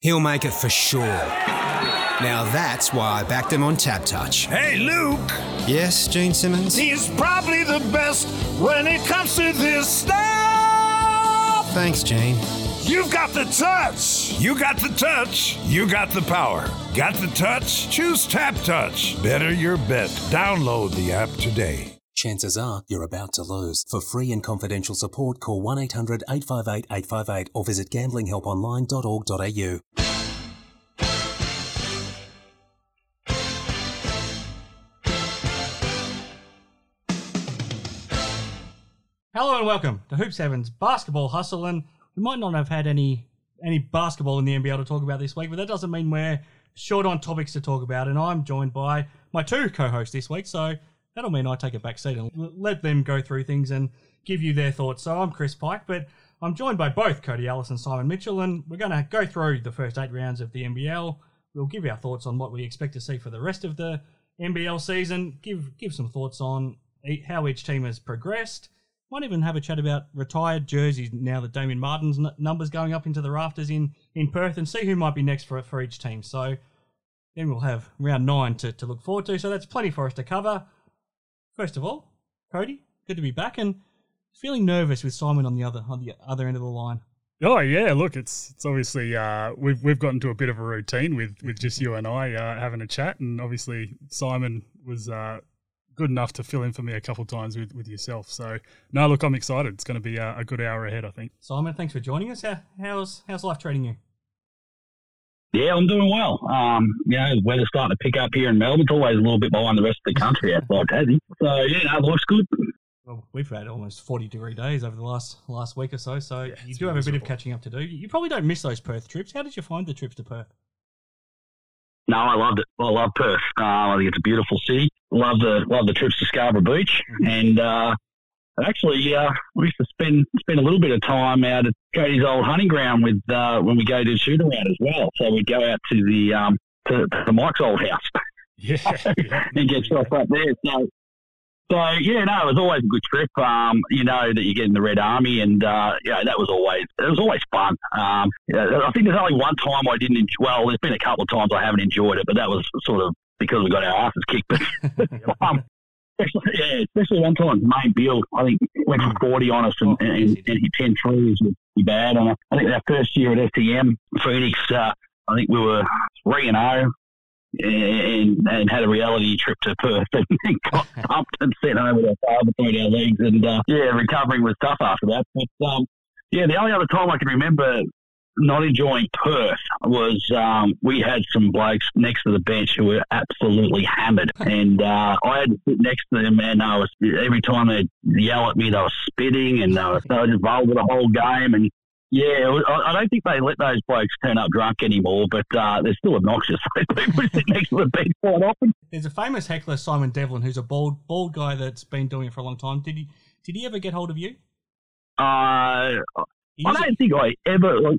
He'll make it for sure. Now that's why I backed him on TABtouch. Hey, Luke! Yes, Gene Simmons? He's probably the best when it comes to this stuff! Thanks, Gene. You've got the touch! You got the touch, you got the power. Got the touch? Choose TABtouch. Better your bet. Download the app today. Chances are you're about to lose. For free and confidential support, call 1 800 858 858 or visit gamblinghelponline.org.au. Hello and welcome to Hoops Heaven's Basketball Hustle. And we might not have had any any basketball in the NBL to talk about this week, but that doesn't mean we're short on topics to talk about. And I'm joined by my two co-hosts this week, so that'll mean I take a back seat and let them go through things and give you their thoughts. So I'm Chris Pike, but I'm joined by both Cody Ellis and Simon Mitchell, and we're going to go through the first eight rounds of the NBL. We'll give our thoughts on what we expect to see for the rest of the NBL season. Give give some thoughts on how each team has progressed. Might even have a chat about retired jerseys now that Damian Martin's n- numbers going up into the rafters in, in Perth, and see who might be next for for each team. So then we'll have round nine to, to look forward to. So that's plenty for us to cover. First of all, Cody, good to be back and feeling nervous with Simon on the other on the other end of the line. Oh yeah, look, it's it's obviously uh, we've we've gotten to a bit of a routine with with just you and I uh, having a chat, and obviously Simon was uh, good enough to fill in for me a couple of times with, with yourself. So no, look, I'm excited. It's going to be a, a good hour ahead, I think. Simon, thanks for joining us. How, how's how's life treating you? Yeah, I'm doing well. Um, you know, the weather's starting to pick up here in Melbourne. It's always a little bit behind the rest of the country outside Tassie. So yeah, no, life's good. Well, we've had almost forty degree days over the last last week or so, so Yeah, you do have a bit of catching up to do. You probably don't miss those Perth trips. How did you find the trips to Perth? No, I loved it. I love Perth. Uh, I think it's a beautiful city. Love the love the trips to Scarborough Beach, and uh, actually, uh, we used to spend spend a little bit of time out at Cody's old hunting ground with uh, when we go to shoot around as well. So we'd go out to the um, to, to Mike's old house. Yeah, yeah. and get stuff up there. So, so yeah, no, it was always a good trip. Um, you know that you get in the Red Army, and uh, yeah, that was always it was always fun. Um, yeah, I think there's only one time I didn't. Enjoy, well, there's been a couple of times I haven't enjoyed it, but that was sort of because we got our asses kicked. But um, especially, yeah, especially one time, Main Bill, I think went for 40 on us and, Oh, and, and hit 10 threes was pretty bad. And I, I think our first year at SEM, Phoenix, uh, I think we were 3 and 0 and, and had a reality trip to Perth and got pumped and sent home with our tail between our legs. And uh, yeah, recovering was tough after that. But um, yeah, the only other time I can remember not enjoying Perth was um, we had some blokes next to the bench who were absolutely hammered, and uh, I had to sit next to them, and I was every time they'd yell at me, they were spitting, and they were, they were involved with the whole game, and yeah, was- I I don't think they let those blokes turn up drunk anymore, but uh, they're still obnoxious. People sit next to the bench quite often. There's a famous heckler, Simon Devlin, who's a bald bald guy that's been doing it for a long time. Did he did he ever get hold of you? Uh, I don't think I ever. Like,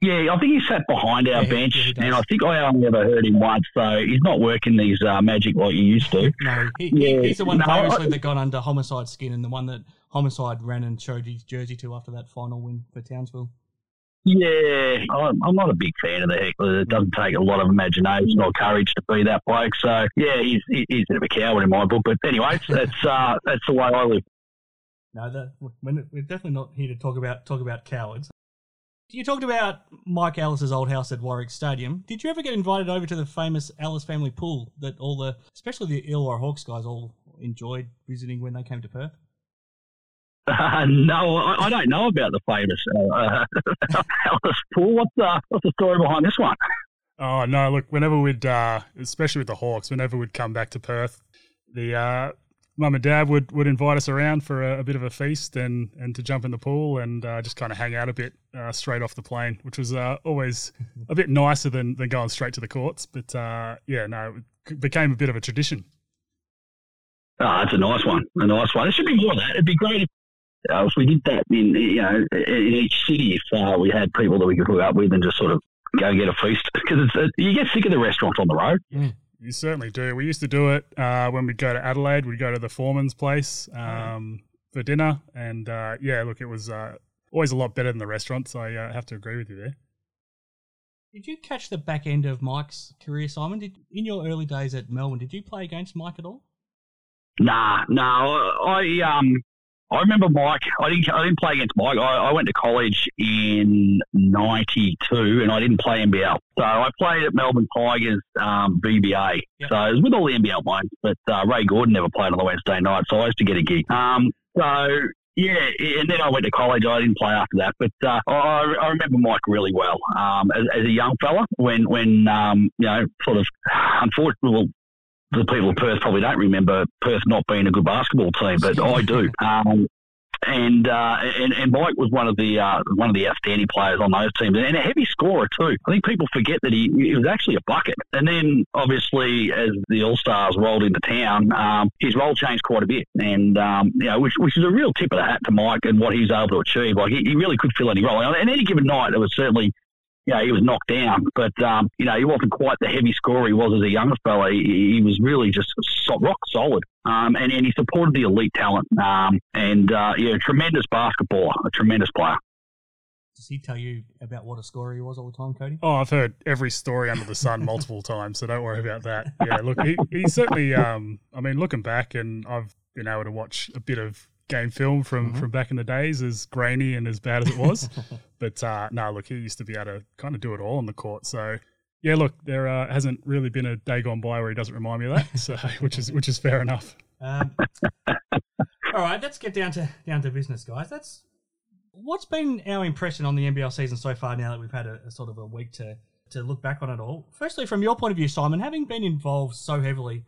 yeah, I think he sat behind our Yeah, bench, yeah, and I think I only ever heard him once. So he's not working these uh, magic like you used to. no, he, Yeah, he's the one no, famously I- that got under homicide skin and the one that Homicide ran and showed his jersey to after that final win for Townsville. Yeah, I'm, I'm not a big fan of the heckler. It doesn't take a lot of imagination or courage to be that bloke. So yeah, he's he's a bit of a coward in my book. But anyway, that's uh, that's the way I live. No, that we're we're definitely not here to talk about talk about cowards. You talked about Mike Ellis's old house at Warwick Stadium. Did you ever get invited over to the famous Ellis family pool that all the, especially the Illawarra Hawks guys, all enjoyed visiting when they came to Perth? Uh, no, I, I don't know about the famous uh, Ellis Pool. What's uh, what's the story behind this one? Oh no! Look, whenever we'd, uh, especially with the Hawks, whenever we'd come back to Perth, the uh, mum and dad would, would invite us around for a, a bit of a feast and, and to jump in the pool and uh, just kind of hang out a bit uh, straight off the plane, which was uh, always a bit nicer than, than going straight to the courts. But uh, yeah, no, it became a bit of a tradition. Oh, that's a nice one. A nice one. There should be more of that. It'd be great if, uh, if we did that in you know in each city. If uh, we had people that we could hook up with and just sort of go get a feast because it's, uh, you get sick of the restaurants on the road. You certainly do. We used to do it uh, when we'd go to Adelaide. We'd go to the foreman's place um, for dinner, and uh, yeah, look, it was uh, always a lot better than the restaurants. I uh, have to agree with you there. Did you catch the back end of Mike's career, Simon? Did in your early days at Melbourne, did you play against Mike at all? Nah, no. I um, I remember Mike. I didn't. I didn't play against Mike. I, I went to college in '92, and I didn't play NBL. So I played at Melbourne Tigers um. Yep. So it was with all the NBL ones, but uh, Ray Gordon never played on the Wednesday night, so I used to get a gig. Um, so yeah, and then I went to college. I didn't play after that, but uh, I, I remember Mike really well um, as, as a young fella. When when um, you know, sort of, unfortunately, well, the people of Perth probably don't remember Perth not being a good basketball team, but I do. Um, and, uh, and and Mike was one of the uh, one of the outstanding players on those teams, and a heavy scorer too. I think people forget that he, he was actually a bucket. And then obviously, as the All Stars rolled into town, um, his role changed quite a bit, and um, you know, which, which is a real tip of the hat to Mike and what he's able to achieve. Like he, he really could fill any role. And any given night, there was certainly you know, he was knocked down, but um, you know, he wasn't quite the heavy scorer he was as a young fella. He, he was really just so, rock solid, um, and, and he supported the elite talent. Um, and uh, yeah, tremendous basketballer, a tremendous player. Does he tell you about what a scorer he was all the time, Cody? Oh, I've heard every story under the sun multiple times, so don't worry about that. Yeah, look, he, he certainly. Um, I mean, looking back, and I've been able to watch a bit of game film from Mhm. from back in the days, as grainy and as bad as it was. but uh, no, look, he used to be able to kind of do it all on the court. So yeah, look, there uh, hasn't really been a day gone by where he doesn't remind me of that. So which is which is fair enough. Um, all right, let's get down to down to business, guys. That's what's been our impression on the NBL season so far. Now that we've had a, a sort of a week to to look back on it all. Firstly, from your point of view, Simon, having been involved so heavily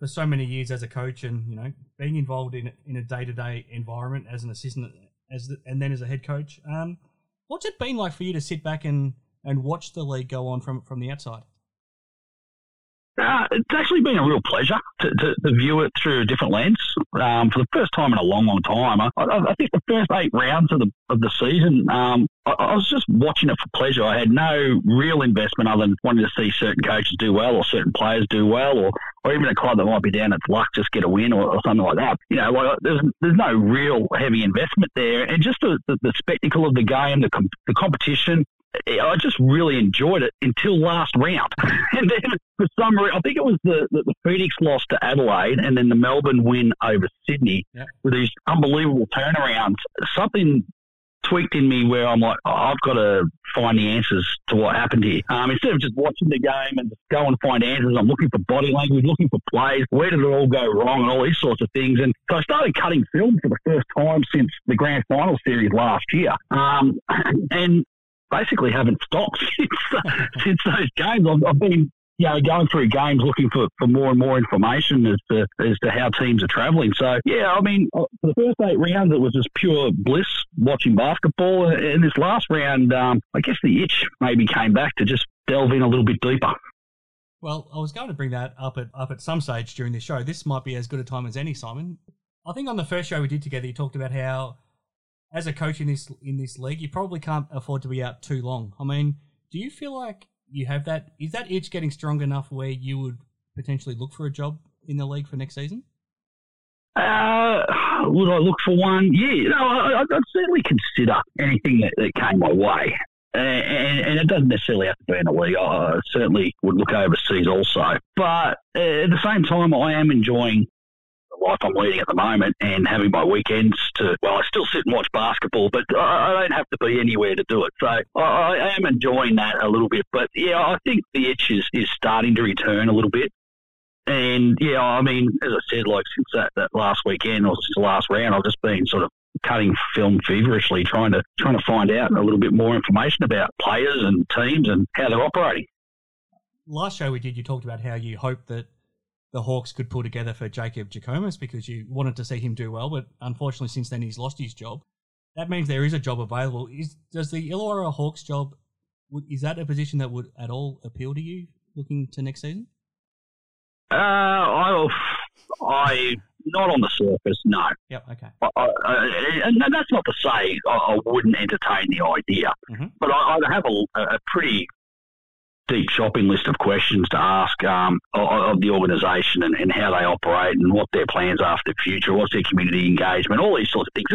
for so many years as a coach, and you know being involved in in a day to day environment as an assistant, as the, and then as a head coach, um, what's it been like for you to sit back and and watch the league go on from from the outside? Uh, it's actually been a real pleasure to, to, to view it through a different lens. Um, for the first time in a long, long time, I, I, I think the first eight rounds of the of the season, um, I, I was just watching it for pleasure. I had no real investment other than wanting to see certain coaches do well or certain players do well, or, or even a club that might be down its luck just get a win or, or something like that. You know, like there's there's no real heavy investment there, and just the, the, the spectacle of the game, the com- the competition. I just really enjoyed it until last round. and then for some reason, I think it was the, the, the Phoenix loss to Adelaide and then the Melbourne win over Sydney Yep. with these unbelievable turnarounds. Something tweaked in me where I'm like, oh, I've got to find the answers to what happened here. Um, instead of just watching the game and just go and find answers, I'm looking for body language, looking for plays. Where did it all go wrong and all these sorts of things. And so I started cutting film for the first time since the grand final series last year. Um, and basically haven't stopped since, since those games. I've, I've been you know, going through games looking for, for more and more information as to as to how teams are travelling. So yeah, I mean, uh, for the first eight rounds, it was just pure bliss watching basketball. In this last round, um, I guess the itch maybe came back to just delve in a little bit deeper. Well, I was going to bring that up at up at some stage during the show. This might be as good a time as any, Simon. I think on the first show we did together, you talked about how, as a coach in this in this league, you probably can't afford to be out too long. I mean, do you feel like you have that? Is that itch getting strong enough where you would potentially look for a job in the league for next season? Uh, would I look for one? Yeah, know, I, I'd certainly consider anything that, that came my way. And, and it doesn't necessarily have to be in the league. I certainly would look overseas also. But uh, at the same time, I am enjoying life I'm leading at the moment and having my weekends to, well, I still sit and watch basketball, but I don't have to be anywhere to do it. So I, I am enjoying that a little bit. But yeah, I think the itch is, is starting to return a little bit. And yeah, I mean, as I said, like since that, that last weekend or since the last round, I've just been sort of cutting film feverishly, trying to trying to find out a little bit more information about players and teams and how they're operating. Last show we did, you talked about how you hope that the Hawks could pull together for Jacob Jackomas because you wanted to see him do well, but unfortunately, since then he's lost his job. That means there is a job available. Is does the Illawarra Hawks job? Is that a position that would at all appeal to you looking to next season? Uh, I, I not on the surface, no. Yep. Okay. I, I, and that's not to say I, wouldn't entertain the idea, Mhm. but I, I have a, a pretty deep shopping list of questions to ask um, of, the organisation and, and how they operate and what their plans are for the future, what's their community engagement, all these sorts of things.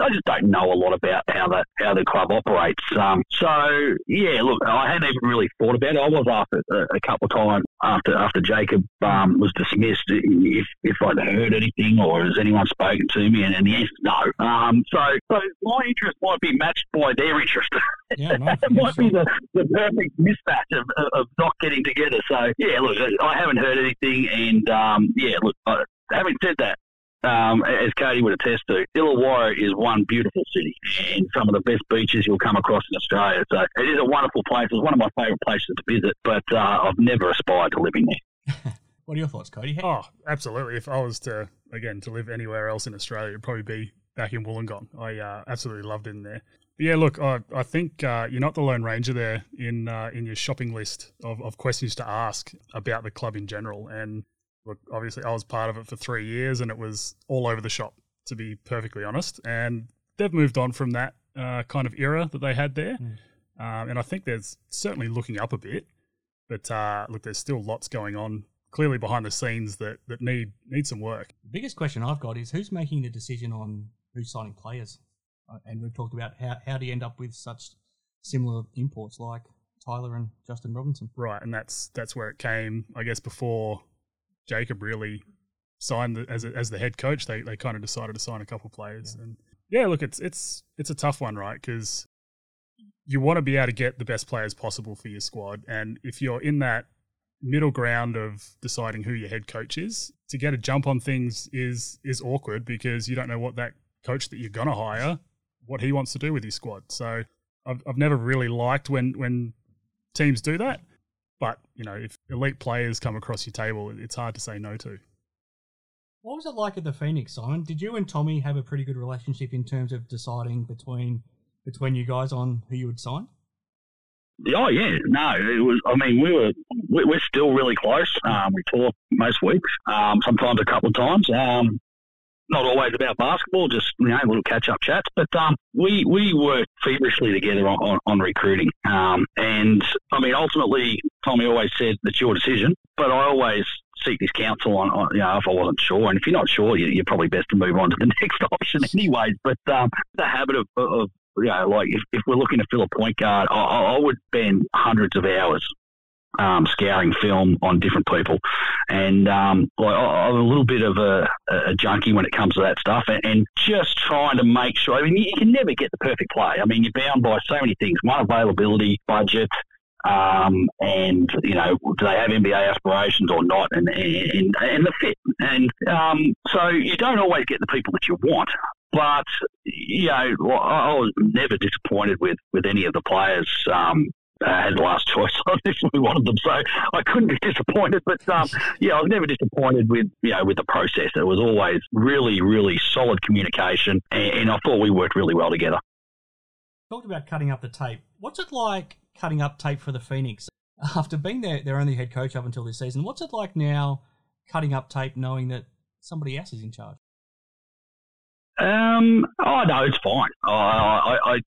I just don't know a lot about how the how the club operates. Um, so yeah, look, I hadn't even really thought about it. I was after a, a couple of times after after Jacob um, was dismissed if if I'd heard anything or has anyone spoken to me, and, and the answer no. Um, so so my interest might be matched by their interest. Yeah, no, it might be the, the perfect mismatch of, of, not getting together. So yeah, look, I haven't heard anything, and um, yeah, look, uh, having said that, um, as Cody would attest to, Illawarra is one beautiful city and some of the best beaches you'll come across in Australia. So it is a wonderful place. It's one of my favourite places to visit, but uh, I've never aspired to living there. What are your thoughts, Cody? Oh, absolutely. If I was to again to live anywhere else in Australia, it'd probably be back in Wollongong. I uh, absolutely loved it in there. But yeah, look, I, I think uh, you're not the lone ranger there in uh, in your shopping list of, of questions to ask about the club in general. And look, obviously, I was part of it for three years, and it was all over the shop, to be perfectly honest. And they've moved on from that uh, kind of era that they had there. Um, and I think there's certainly looking up a bit, but uh, look, there's still lots going on clearly behind the scenes that, that need need some work. The biggest question I've got is who's making the decision on who's signing players? Uh, and we've talked about how, how do you end up with such similar imports like Tyler and Justin Robinson? Right, and that's that's where it came, I guess, before Jacob really signed the, as a, as the head coach. They they kind of decided to sign a couple players, and yeah, look, it's it's it's a tough one, right? Because you want to be able to get the best players possible for your squad, and if you're in that middle ground of deciding who your head coach is, to get a jump on things is is awkward because you don't know what that coach that you're gonna hire, what he wants to do with his squad. So I've I've never really liked when when teams do that. But you know, if elite players come across your table, it's hard to say no to. What was it like at the Phoenix, Simon? Did you and Tommy have a pretty good relationship in terms of deciding between between you guys on who you would sign? Oh yeah, no, it was. I mean, we were we- we're still really close. Um, we talk most weeks, um, sometimes a couple of times. Um, not always about basketball, just you know, little catch up chats. But um, we we work feverishly together on, on, on recruiting. Um, and I mean, ultimately, Tommy always said that's your decision, but I always seek his counsel on, on you know if I wasn't sure. And if you're not sure, you, you're probably best to move on to the next option, anyways. But um, the habit of, of you know, like if, if we're looking to fill a point guard, I, I would spend hundreds of hours um, scouring film on different people, and um, like, I- I'm a little bit of a, a junkie when it comes to that stuff, and, and just trying to make sure. I mean, you can never get the perfect play. I mean, you're bound by so many things: one, availability, budget. Um, and you know, do they have NBA aspirations or not, and and, and the fit, and um, so you don't always get the people that you want, but you know, I was never disappointed with with any of the players. Um, uh, had last choice on if we wanted them, so I couldn't be disappointed. But um, yeah, I was never disappointed with you know with the process. It was always really, really solid communication, and, and I thought we worked really well together. Talked about cutting up the tape. What's it like cutting up tape for the Phoenix after being their their only head coach up until this season? What's it like now cutting up tape knowing that somebody else is in charge? Um, oh no, it's fine. I, I, I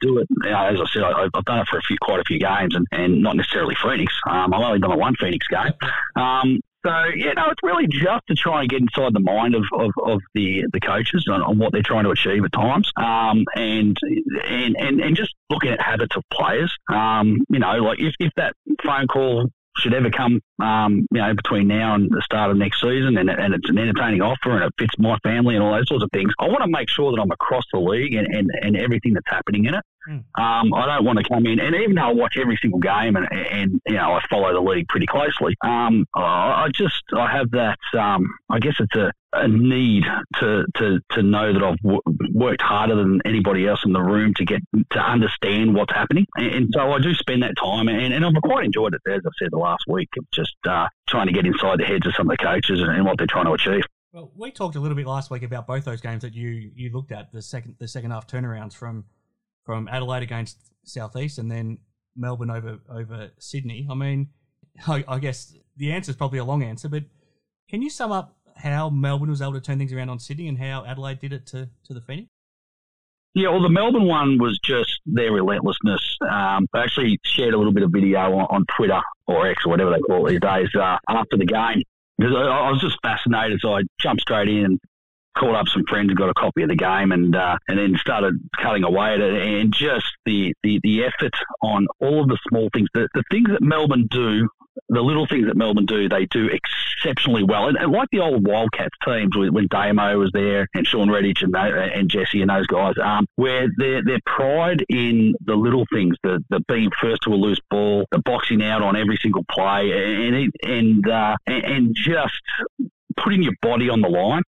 do it. You know, as I said, I, I've done it for a few, quite a few games, and, and not necessarily Phoenix. Um, I've only done it one Phoenix game. Um, so yeah, no, it's really just to try and get inside the mind of, of, of the the coaches on, on what they're trying to achieve at times, um, and, and and and just looking at habits of players. Um, you know, like if, if that phone call should ever come, um, you know, between now and the start of next season, and, and it's an entertaining offer and it fits my family and all those sorts of things, I want to make sure that I'm across the league and, and, and everything that's happening in it. Um, I don't want to come in, and even though I watch every single game and, and you know I follow the league pretty closely, um, I I just I have that um, I guess it's a, a need to, to to know that I've w- worked harder than anybody else in the room to get to understand what's happening, and, and so I do spend that time, and, and I've quite enjoyed it as I said the last week just uh, trying to get inside the heads of some of the coaches and, and what they're trying to achieve. Well, we talked a little bit last week about both those games that you you looked at the second the second half turnarounds from from Adelaide against Southeast and then Melbourne over over Sydney. I mean, I, I guess the answer is probably a long answer, but can you sum up how Melbourne was able to turn things around on Sydney and how Adelaide did it to to the Phoenix? Yeah, well, the Melbourne one was just their relentlessness. Um, I actually shared a little bit of video on, on Twitter or X or whatever they call it these days uh, after the game because I, was just fascinated. So I jumped straight in called up some friends and got a copy of the game and uh, and then started cutting away at it and just the, the, the effort on all of the small things, the, the things that Melbourne do the little things that Melbourne do, they do exceptionally well. And, and like the old Wildcats teams when Damo was there and Shawn Redhage and, and Jesse and those guys, um, where their, their pride in the little things, the, the being first to a loose ball, the boxing out on every single play, and, and, uh, and just putting your body on the line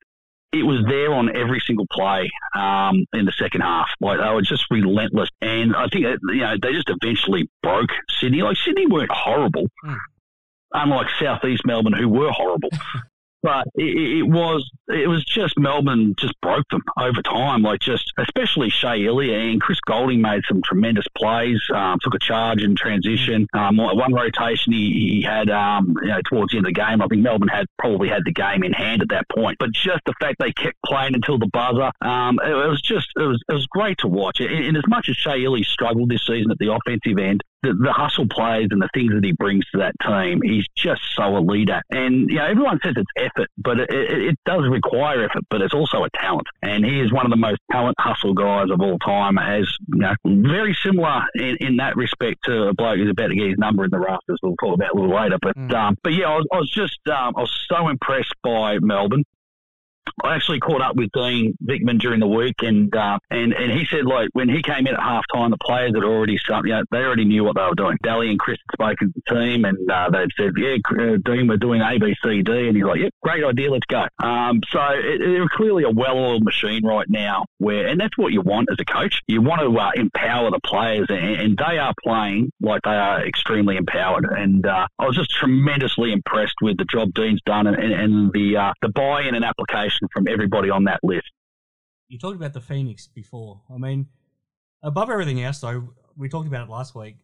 it was there on every single play um, in the second half. Like they were just relentless, and I think you know they just eventually broke Sydney. Like Sydney weren't horrible, mm unlike Southeast Melbourne, who were horrible. but it, it, was it was just Melbourne just broke them over time. Like just especially Shea Ili and Chris Goulding made some tremendous plays. Um, took a charge in transition. Um, one rotation he, he had um, you know, towards the end of the game. I think Melbourne had probably had the game in hand at that point. But just the fact they kept playing until the buzzer, um, it, it, was just it was it was great to watch. And, as much as Shea Ili struggled this season at the offensive end, the, the hustle plays and the things that he brings to that team, he's just so a leader. And you know, everyone says it's effort, but it, it, it, does require effort, but it's also a talent. And he is one of the most talent hustle guys of all time. As you know, very similar in, in that respect to a bloke who's about to get his number in the rafters. We'll talk about a little later. But mm. um, but yeah, I was, I was just um, I was so impressed by Melbourne. I actually caught up with Dean Vickerman during the week, and uh, and and he said like when he came in at half time, the players had already started, you know, they already knew what they were doing. Delly and Chris had spoken to the team, and uh, they'd said, yeah, uh, Dean, we're doing A, B, C, D, and he's like, yep, great idea, let's go. Um, so it, they're clearly a well-oiled machine right now, where and that's what you want as a coach. You want to uh, empower the players, and, and, they are playing like they are extremely empowered. And uh, I was just tremendously impressed with the job Dean's done, and, and, and the the buy-in and application from everybody on that list. You talked about the Phoenix before. I mean, above everything else, though, we talked about it last week.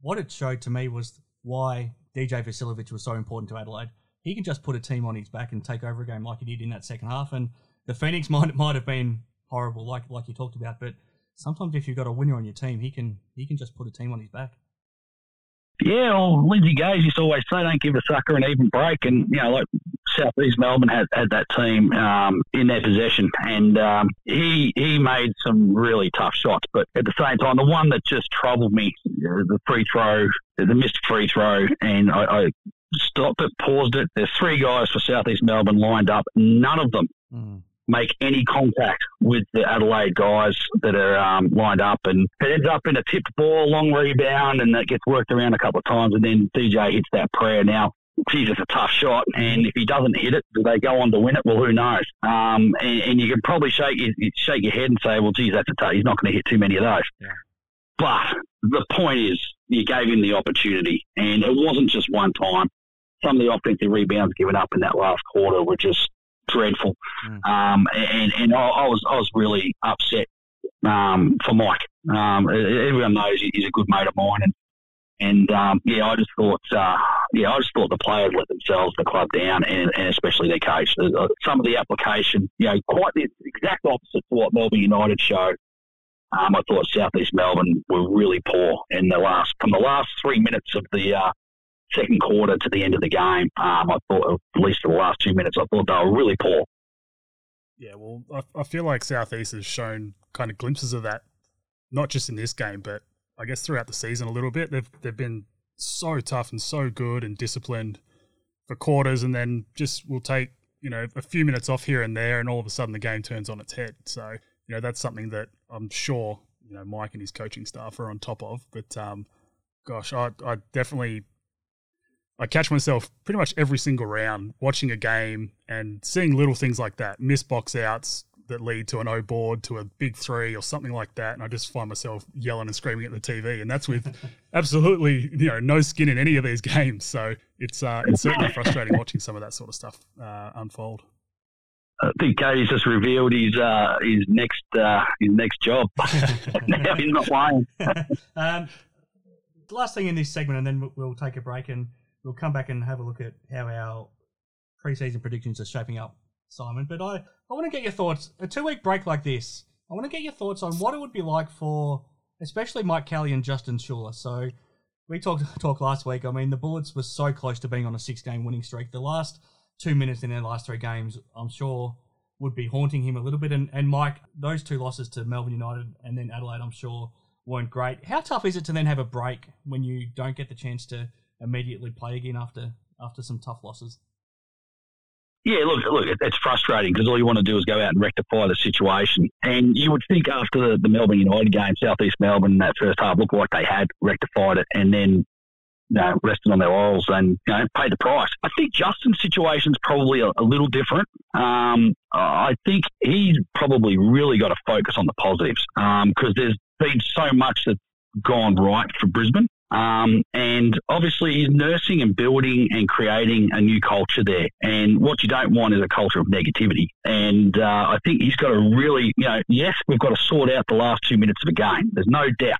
What it showed to me was why DJ Vasiljevic was so important to Adelaide. He can just put a team on his back and take over a game like he did in that second half. And the Phoenix might might have been horrible, like like you talked about, but sometimes if you've got a winner on your team, he can he can just put a team on his back. Yeah, well, Lindsay Gaze used to always say, "Don't give a sucker an even break," and you know, like Southeast Melbourne had, had that team um, in their possession, and um, he he made some really tough shots. But at the same time, the one that just troubled me, the free throw, the missed free throw, and I, I stopped it, paused it. There's three guys for Southeast Melbourne lined up. None of them mm make any contact with the Adelaide guys that are um, lined up, and it ends up in a tipped ball, long rebound, and that gets worked around a couple of times, and then DJ hits that prayer. Now, geez, it's a tough shot, and if he doesn't hit it, do they go on to win it? Well, who knows? Um, and, and, you can probably shake your, shake your head and say, well, geez, that's a tough. He's not going to hit too many of those. Yeah. But the point is, you gave him the opportunity, and it wasn't just one time. Some of the offensive rebounds given up in that last quarter were just dreadful. Mm. Um, and and I, I, was I was really upset um, for Mike. Um, everyone knows he's a good mate of mine, and and um, yeah, I just thought uh, yeah, I just thought the players let themselves the club down, and, and especially their coach. Some of the application, you know, quite the exact opposite to what Melbourne United showed. Um, I thought Southeast Melbourne were really poor in the last from the last three minutes of the uh, second quarter to the end of the game. Um, I thought, at least for the last two minutes, I thought they were really poor. Yeah, well, I, I feel like Southeast has shown kind of glimpses of that, not just in this game, but I guess throughout the season a little bit. They've they've been so tough and so good and disciplined for quarters, and then just will take you know a few minutes off here and there, and all of a sudden the game turns on its head. So you know that's something that I'm sure you know Mike and his coaching staff are on top of. But um, gosh, I I definitely I catch myself pretty much every single round watching a game and seeing little things like that, miss box outs that lead to an O board to a big three or something like that, and I just find myself yelling and screaming at the TV, and that's with absolutely you know no skin in any of these games. So it's uh, it's certainly frustrating watching some of that sort of stuff uh, unfold. I think Cody's just revealed his uh, his next uh, his next job. now he's not playing. um, last thing in this segment, and then we'll take a break and we'll come back and have a look at how our preseason predictions are shaping up, Simon. But I, I want to get your thoughts. A two week break like this, I want to get your thoughts on what it would be like for, especially Mike Kelly and Justin Schueller. So we talked talked last week. I mean, the Bullets were so close to being on a six game winning streak. The last two minutes in their last three games, I'm sure, would be haunting him a little bit. And, and Mike, those two losses to Melbourne United and then Adelaide, I'm sure, weren't great. How tough is it to then have a break when you don't get the chance to immediately play again after after some tough losses? Yeah, look, look, it's frustrating because all you want to do is go out and rectify the situation. And you would think after the, the Melbourne United game, Southeast Melbourne, in that first half looked like they had rectified it, and then you know, rested on their laurels and you know paid the price. I think Justin's situation's probably a, a little different. Um, I think he's probably really got to focus on the positives because um, there's been so much that's gone right for Brisbane. Um, and obviously, he's nursing and building and creating a new culture there. And what you don't want is a culture of negativity. And uh, I think he's got to really, you know, yes, we've got to sort out the last two minutes of a game. There's no doubt.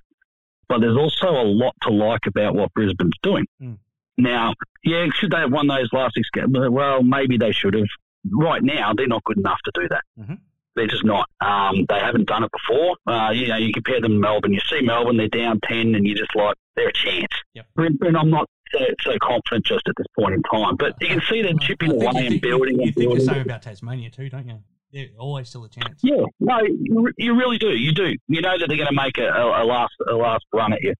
But there's also a lot to like about what Brisbane's doing. Mm. Now, yeah, should they have won those last six games? Well, maybe they should have. Right now, they're not good enough to do that. Mm-hmm. They're just not. Um, they haven't done it before. Uh, you know, you compare them to Melbourne. You see Melbourne, they're down 10, and you're just like, they're a chance. Yep. And I'm not so, so, confident just at this point in time. But you can see them chipping away and building you, you and think building. the same about Tasmania too, don't you? They're always still a chance. Yeah, no, you really do. You do. You know that they're going to make a, a, a, last a last run at you.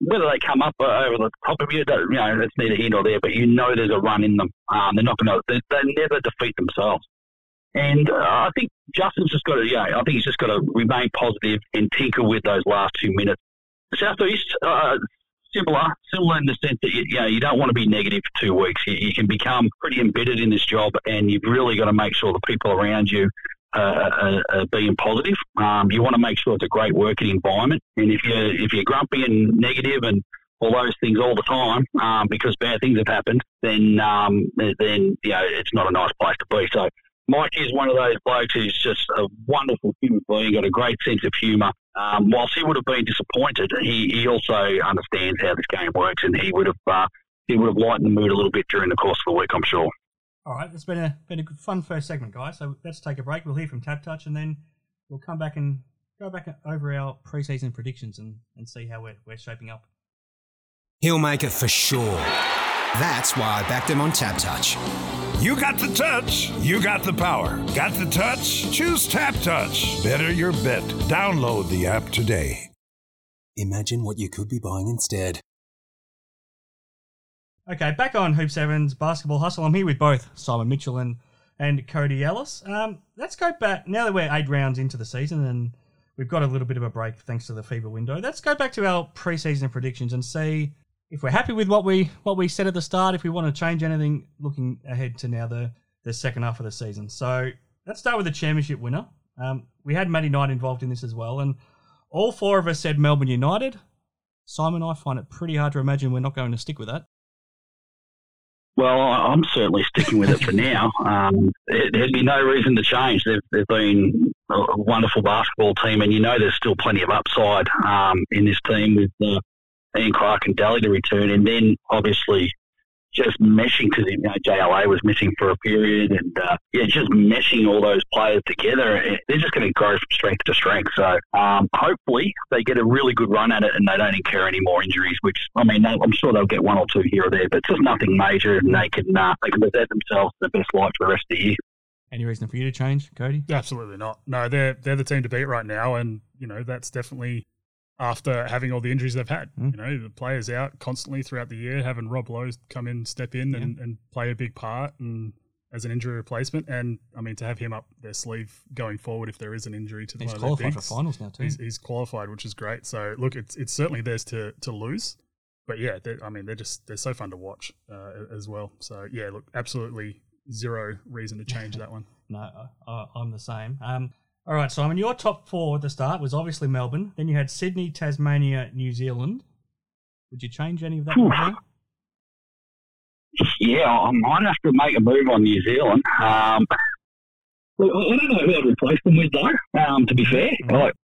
Whether they come up uh, over the top of you, you know, it's neither here nor there. But you know there's a run in them. Um, they're not going to. They, they never defeat themselves. And uh, I think Justin's just got to, yeah, I think he's just got to remain positive and tinker with those last two minutes. Southeast, uh, similar, similar in the sense that you, you, know, you don't want to be negative for two weeks. You, you, can become pretty embedded in this job, and you've really got to make sure the people around you uh, are, being positive. Um, you want to make sure it's a great working environment, and if you if you're grumpy and negative and all those things all the time um, because bad things have happened, then um, then you know it's not a nice place to be. So Mike is one of those blokes who's just a wonderful human being, got a great sense of humour. Um, whilst he would have been disappointed, he, he also understands how this game works, and he would have uh, he would have lightened the mood a little bit during the course of the week, I'm sure. All right, it's been a been a good, fun first segment, guys. So let's take a break. We'll hear from Tab Touch, and then we'll come back and go back over our preseason predictions and, and see how we're, we're shaping up. He'll make it for sure. That's why I backed him on TABtouch. You got the touch, you got the power. Got the touch? Choose TABtouch. Better your bet. Download the app today. Imagine what you could be buying instead. Okay, back on Hoops Heaven's Basketball Hustle. I'm here with both Simon Mitchell and, and Cody Ellis. Um, let's go back now that we're eight rounds into the season and we've got a little bit of a break thanks to the FIBA window. Let's go back to our preseason predictions and see if we're happy with what we what we said at the start, if we want to change anything looking ahead to now the the second half of the season. So let's start with the championship winner. Um, we had Matty Knight involved in this as well, and all four of us said Melbourne United. Simon, I find it pretty hard to imagine we're not going to stick with that. Well, I'm certainly sticking with it for now. Um, there'd be no reason to change. They've, they've been a wonderful basketball team, and you know there's still plenty of upside um, in this team with Ian Clark and Delly to return, and then obviously just meshing because you know, JLA was missing for a period, and uh, yeah, just meshing all those players together. Eh, they're just going to grow from strength to strength. So um, hopefully they get a really good run at it, and they don't incur any more injuries. Which I mean, I'm sure they'll get one or two here or there, but just nothing major, and they can uh, they can present themselves in the best light for the rest of the year. Any reason for you to change, Cody? Absolutely not. No, they're they're the team to beat right now, and you know that's definitely after having all the injuries they've had. Mm. You know, the players out constantly throughout the year, having Rob Loe come in, step in, yeah. and, and play a big part, and as an injury replacement. And I mean, to have him up their sleeve going forward if there is an injury to he's one qualified bigs, for finals now too. He's, he's, qualified, which is great. So look, it's it's certainly theirs to to lose. But yeah, I mean, they're just they're so fun to watch uh, as well. So yeah, look, absolutely zero reason to change that one. no, I, I'm the same. Um, all right, so I Simon, your top four at the start was obviously Melbourne. Then you had Sydney, Tasmania, New Zealand. Would you change any of that? Yeah, I might have to make a move on New Zealand. Um, I don't know who I'd replace them with, though. Um, to be fair, mm-hmm. like,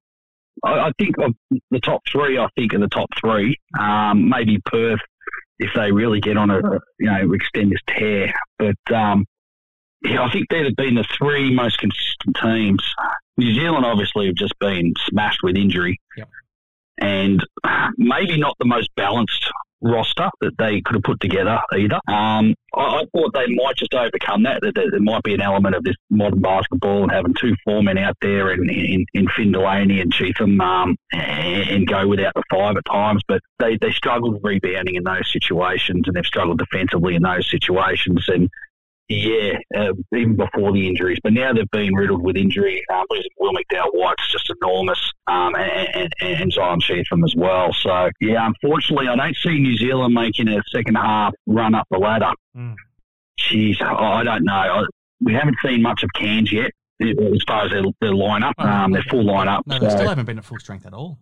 I, I, think of the top three. I think are the top three. Um, maybe Perth if they really get on a you know extend this tear. But um, yeah, I think they'd have been the three most consistent teams New Zealand obviously have just been smashed with injury. Yep. And maybe not the most balanced roster that they could have put together either. Um, I, I thought they might just overcome that, that. That there might be an element of this modern basketball and having two foremen out there in, in, in Finn Delany and Cheatham um, and, and go without the five at times. But they, they struggled rebounding in those situations and they've struggled defensively in those situations. And yeah, uh, even before the injuries. But now they've been riddled with injury. Um, losing Will McDowell White's just enormous, um, and, and, and Zylan Cheatham as well. So, yeah, unfortunately, I don't see New Zealand making a second half run up the ladder. Mm. Jeez, I don't know. I, we haven't seen much of Cairns yet as far as their, their lineup, Oh, um, their full lineup. No, they So- still haven't been at full strength at all.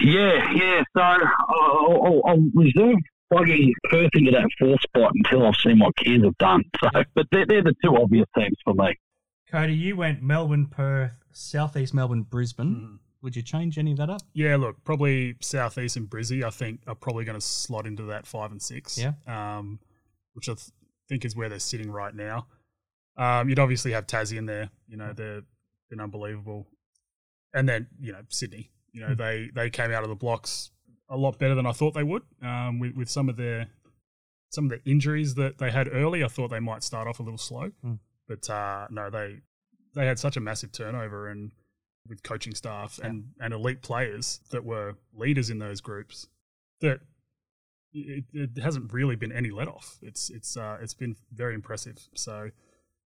yeah, yeah. So I'll, I'll, I'll reserve plugging Perth into that fourth spot until I've seen what Cairns have done. So, but they're, they're the two obvious teams for me. Cody, you went Melbourne, Perth, Southeast Melbourne, Brisbane. Would you change any of that up? Yeah, look, probably Southeast and Brizzy, I think, are probably going to slot into that five and six. Yeah. Um, which I th- think is where they're sitting right now. Um, you'd obviously have Tassie in there. You know, they've been unbelievable. And then, you know, Sydney. You know, they, they came out of the blocks a lot better than I thought they would. Um, with, with some of their some of the injuries that they had early, I thought they might start off a little slow. Mm. But uh, no, they they had such a massive turnover and with coaching staff Yeah. and, and elite players that were leaders in those groups that it, it hasn't really been any let off. It's it's uh, it's been very impressive. So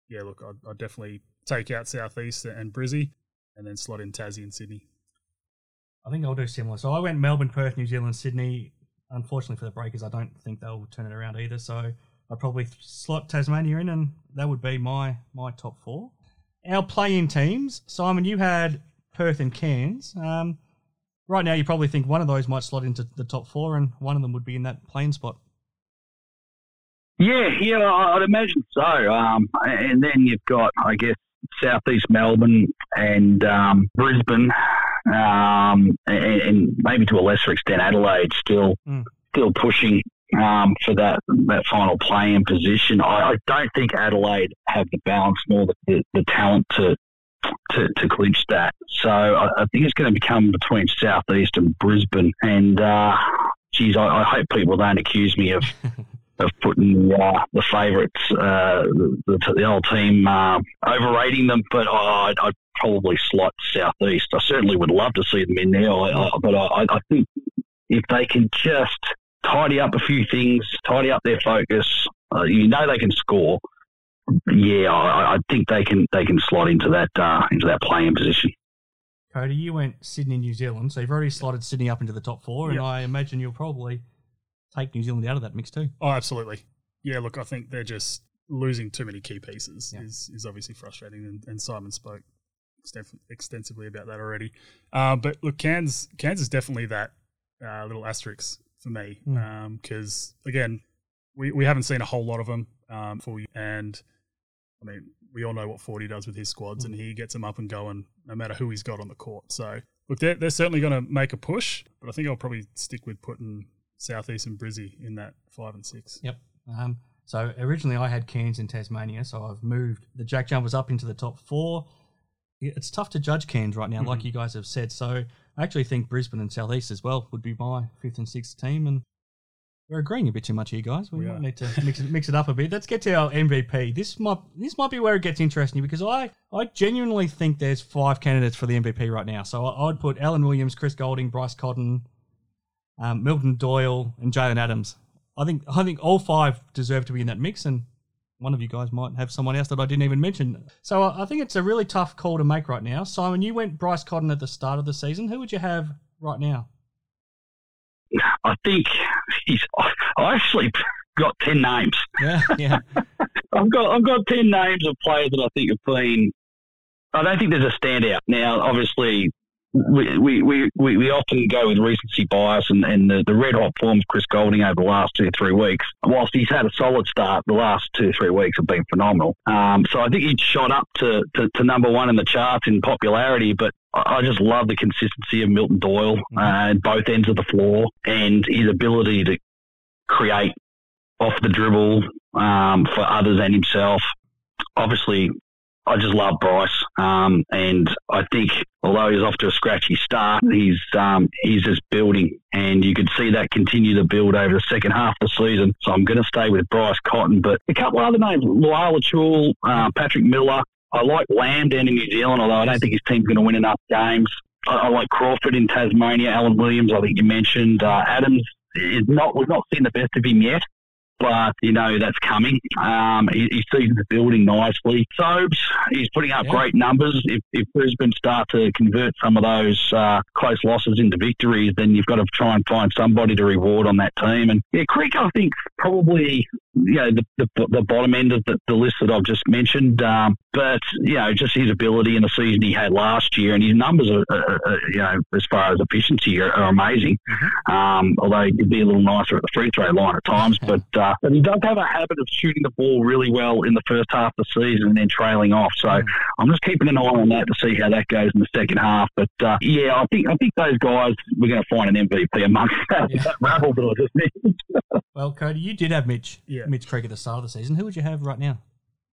yeah, look, I'd, I'd definitely take out Southeast and Brizzy and then slot in Tassie and Sydney. I think I'll do similar. So I went Melbourne, Perth, New Zealand, Sydney. Unfortunately for the Breakers, I don't think they'll turn it around either. So I'd probably slot Tasmania in, and that would be my my top four. Our play-in teams, Simon, you had Perth and Cairns. Um, right now, you probably think one of those might slot into the top four, and one of them would be in that playing spot. Yeah, yeah, I'd imagine so. Um, and then you've got, I guess, southeast Melbourne and um, Brisbane, um, and, and maybe to a lesser extent Adelaide, still Mm. still pushing um, for that that final play-in position. I, I don't think Adelaide have the balance nor the, the, the talent to. To, to clinch that, so I, I think it's going to become between southeast and Brisbane. And uh, geez, I, I hope people don't accuse me of of putting uh, the favourites, uh, the, the, the old team, uh, overrating them. But I, I'd, I'd probably slot Southeast. I certainly would love to see them in there, I, I, but I, I think if they can just tidy up a few things, tidy up their focus, uh, you know they can score. Yeah, I, I think they can they can slot into that uh, into that playing position. Cody, you went Sydney, New Zealand, so you've already slotted Sydney up into the top four, and I imagine you'll probably take New Zealand out of that mix too. Oh, absolutely. Yeah, look, I think they're just losing too many key pieces Yeah. is, is obviously frustrating, and, and Simon spoke extensively about that already. Uh, but look, Cairns, Cairns is definitely that uh, little asterisk for me Mm. because, again, we, we haven't seen a whole lot of them um, for you. And, I mean, we all know what Forty does with his squads, and he gets them up and going no matter who he's got on the court. So, look, they're, they're certainly going to make a push, but I think I'll probably stick with putting Southeast and Brizzy in that five and six. Yep. Um, so originally I had Cairns in Tasmania, so I've moved the Jack Jumpers up into the top four. It's tough to judge Cairns right now, like you guys have said. So I actually think Brisbane and Southeast as well would be my fifth and sixth team, and we're agreeing a bit too much here, guys. We, We might are. need to mix it, mix it up a bit. Let's get to our MVP. This might this might be where it gets interesting because I I genuinely think there's five candidates for the MVP right now. So I, I would put Alan Williams, Chris Goulding, Bryce Cotton, um, Milton Doyle, and Jalen Adams. I think I think all five deserve to be in that mix, and one of you guys might have someone else that I didn't even mention. So I I think it's a really tough call to make right now. Simon, you went Bryce Cotton at the start of the season. Who would you have right now? I think he's. I actually got ten names. Yeah, yeah, I've got I've got ten names of players that I think have been. I don't think there's a standout. Now, obviously, we we, we, we often go with recency bias, and, and the, the red hot form of Chris Goulding over the last two or three weeks. Whilst he's had a solid start, the last two or three weeks have been phenomenal. Um, so I think he's shot up to, to, to number one in the charts in popularity, but. I just love the consistency of Milton Doyle uh, at both ends of the floor and his ability to create off the dribble um, for others and himself. Obviously, I just love Bryce, um, and I think although he's off to a scratchy start, he's um, he's just building, and you could see that continue to build over the second half of the season. So I'm going to stay with Bryce Cotton, but a couple other names: Lual-Acuil, uh, Patrick Miller. I like Lamb down in New Zealand, although I don't think his team's going to win enough games. I, I like Crawford in Tasmania, Alan Williams. I think you mentioned uh, Adams is not. We've not seen the best of him yet but you know that's coming. Um, he, his season's building nicely. Sobes, he's putting up Yeah. great numbers. If, if Brisbane start to convert some of those uh, close losses into victories, then you've got to try and find somebody to reward on that team. And yeah, Creek, I think probably you know the, the, the bottom end of the, the list that I've just mentioned. Um, but you know, just his ability in the season he had last year, and his numbers are, are, are you know as far as efficiency are, are amazing. Um, although he could be a little nicer at the free throw line at times, but uh, but he does have a habit of shooting the ball really well in the first half of the season and then trailing off. So I'm just keeping an eye on that to see how that goes in the second half. But uh, yeah, I think I think those guys we're going to find an MVP amongst that, Yeah. that rabble that I just mentioned. Well, Cody, you did have Mitch, Yeah. Mitch Creek at the start of the season. Who would you have right now?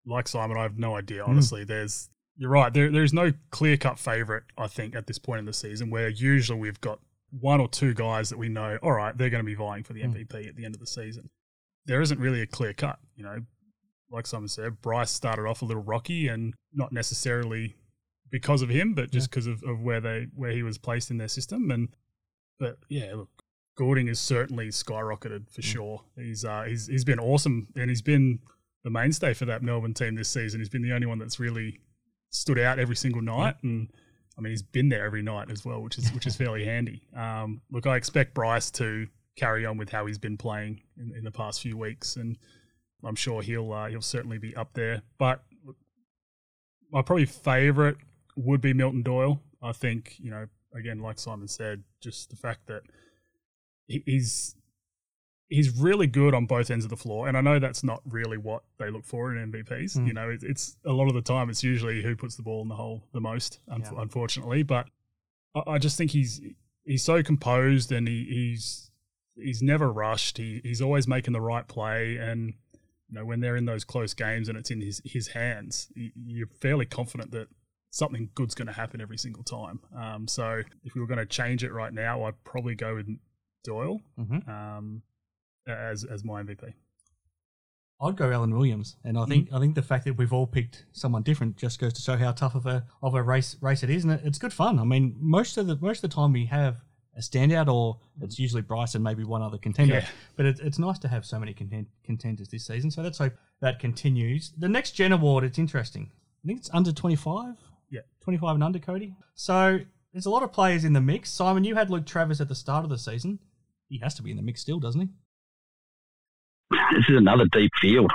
like Simon, I have no Hmm. idea. Honestly, there's you're right. There, there's no clear cut favorite. I think at this point in the season, where usually we've got one or two guys that we know. All right, they're going to be vying for the Mm. MVP at the end of the season. There isn't really a clear cut. You know, like Simon said, Bryce started off a little rocky, and not necessarily because of him, but just because of, of where they where he was placed in their system. And but yeah, look, Goulding has certainly skyrocketed for sure. He's uh, he's he's been awesome, and he's been the mainstay for that Melbourne team this season. He's been the only one that's really stood out every single night, and I mean he's been there every night as well, which is which is fairly handy. Um, look, I expect Bryce to carry on with how he's been playing in, in the past few weeks, and I'm sure he'll uh, he'll certainly be up there. But my probably favourite would be Milton Doyle. I think you know again, like Simon said, just the fact that he's he's really good on both ends of the floor, and I know that's not really what they look for in MVPs. Mm. You know, it's, it's a lot of the time it's usually who puts the ball in the hole the most, un- Yeah. unfortunately. But I, I just think he's he's so composed and he, he's he's never rushed. He he's always making the right play, and you know when they're in those close games and it's in his his hands, you're fairly confident that something good's going to happen every single time. Um, so if we were going to change it right now, I'd probably go with Doyle Mm-hmm. um, as as my MVP. I'd go Alan Williams, and I think I think the fact that we've all picked someone different just goes to show how tough of a of a race race it is, and it, it's good fun. I mean, most of the most of the time we have a standout, or it's usually Bryce and maybe one other contender. Yeah. But it, it's nice to have so many content, contenders this season. So let's hope that continues. The next Gen Award, it's interesting. I think it's under twenty five. Yeah. 25 and under, Cody. So there's a lot of players in the mix. Simon, you had Luke Travers at the start of the season. He has to be in the mix still, doesn't he? this is another deep field.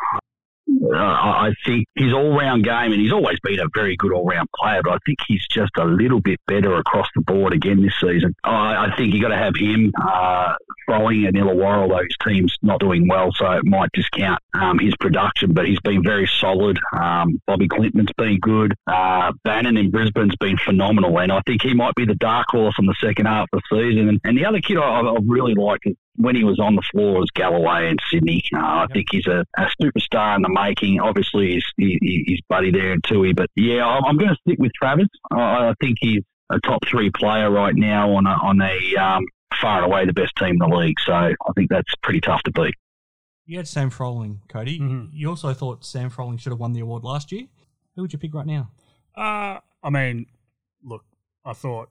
Uh, I think his all-round game, and he's always been a very good all-round player, but I think he's just a little bit better across the board again this season. I, I think you've got to have him uh, Froling at Illawarra, although his team's not doing well, so it might discount um, his production, but he's been very solid. Um, Bobi Klintman's been good. Uh, Bannon in Brisbane's been phenomenal, and I think he might be the dark horse in the second half of the season. And, and the other kid I, I really like is when he was on the floor was Galloway in Sydney. Uh, I think he's a, a superstar in the making. Obviously, he's he, he- he's buddy there in Tui, but yeah, I'm, I'm going to stick with Travers. I, I think he's a top three player right now on a, on a um, far and away the best team in the league. So I think that's pretty tough to beat. You had Sam Froling, Cody. Mhm. You also thought Sam Froling should have won the award last year. Who would you pick right now? Uh, I mean, look, I thought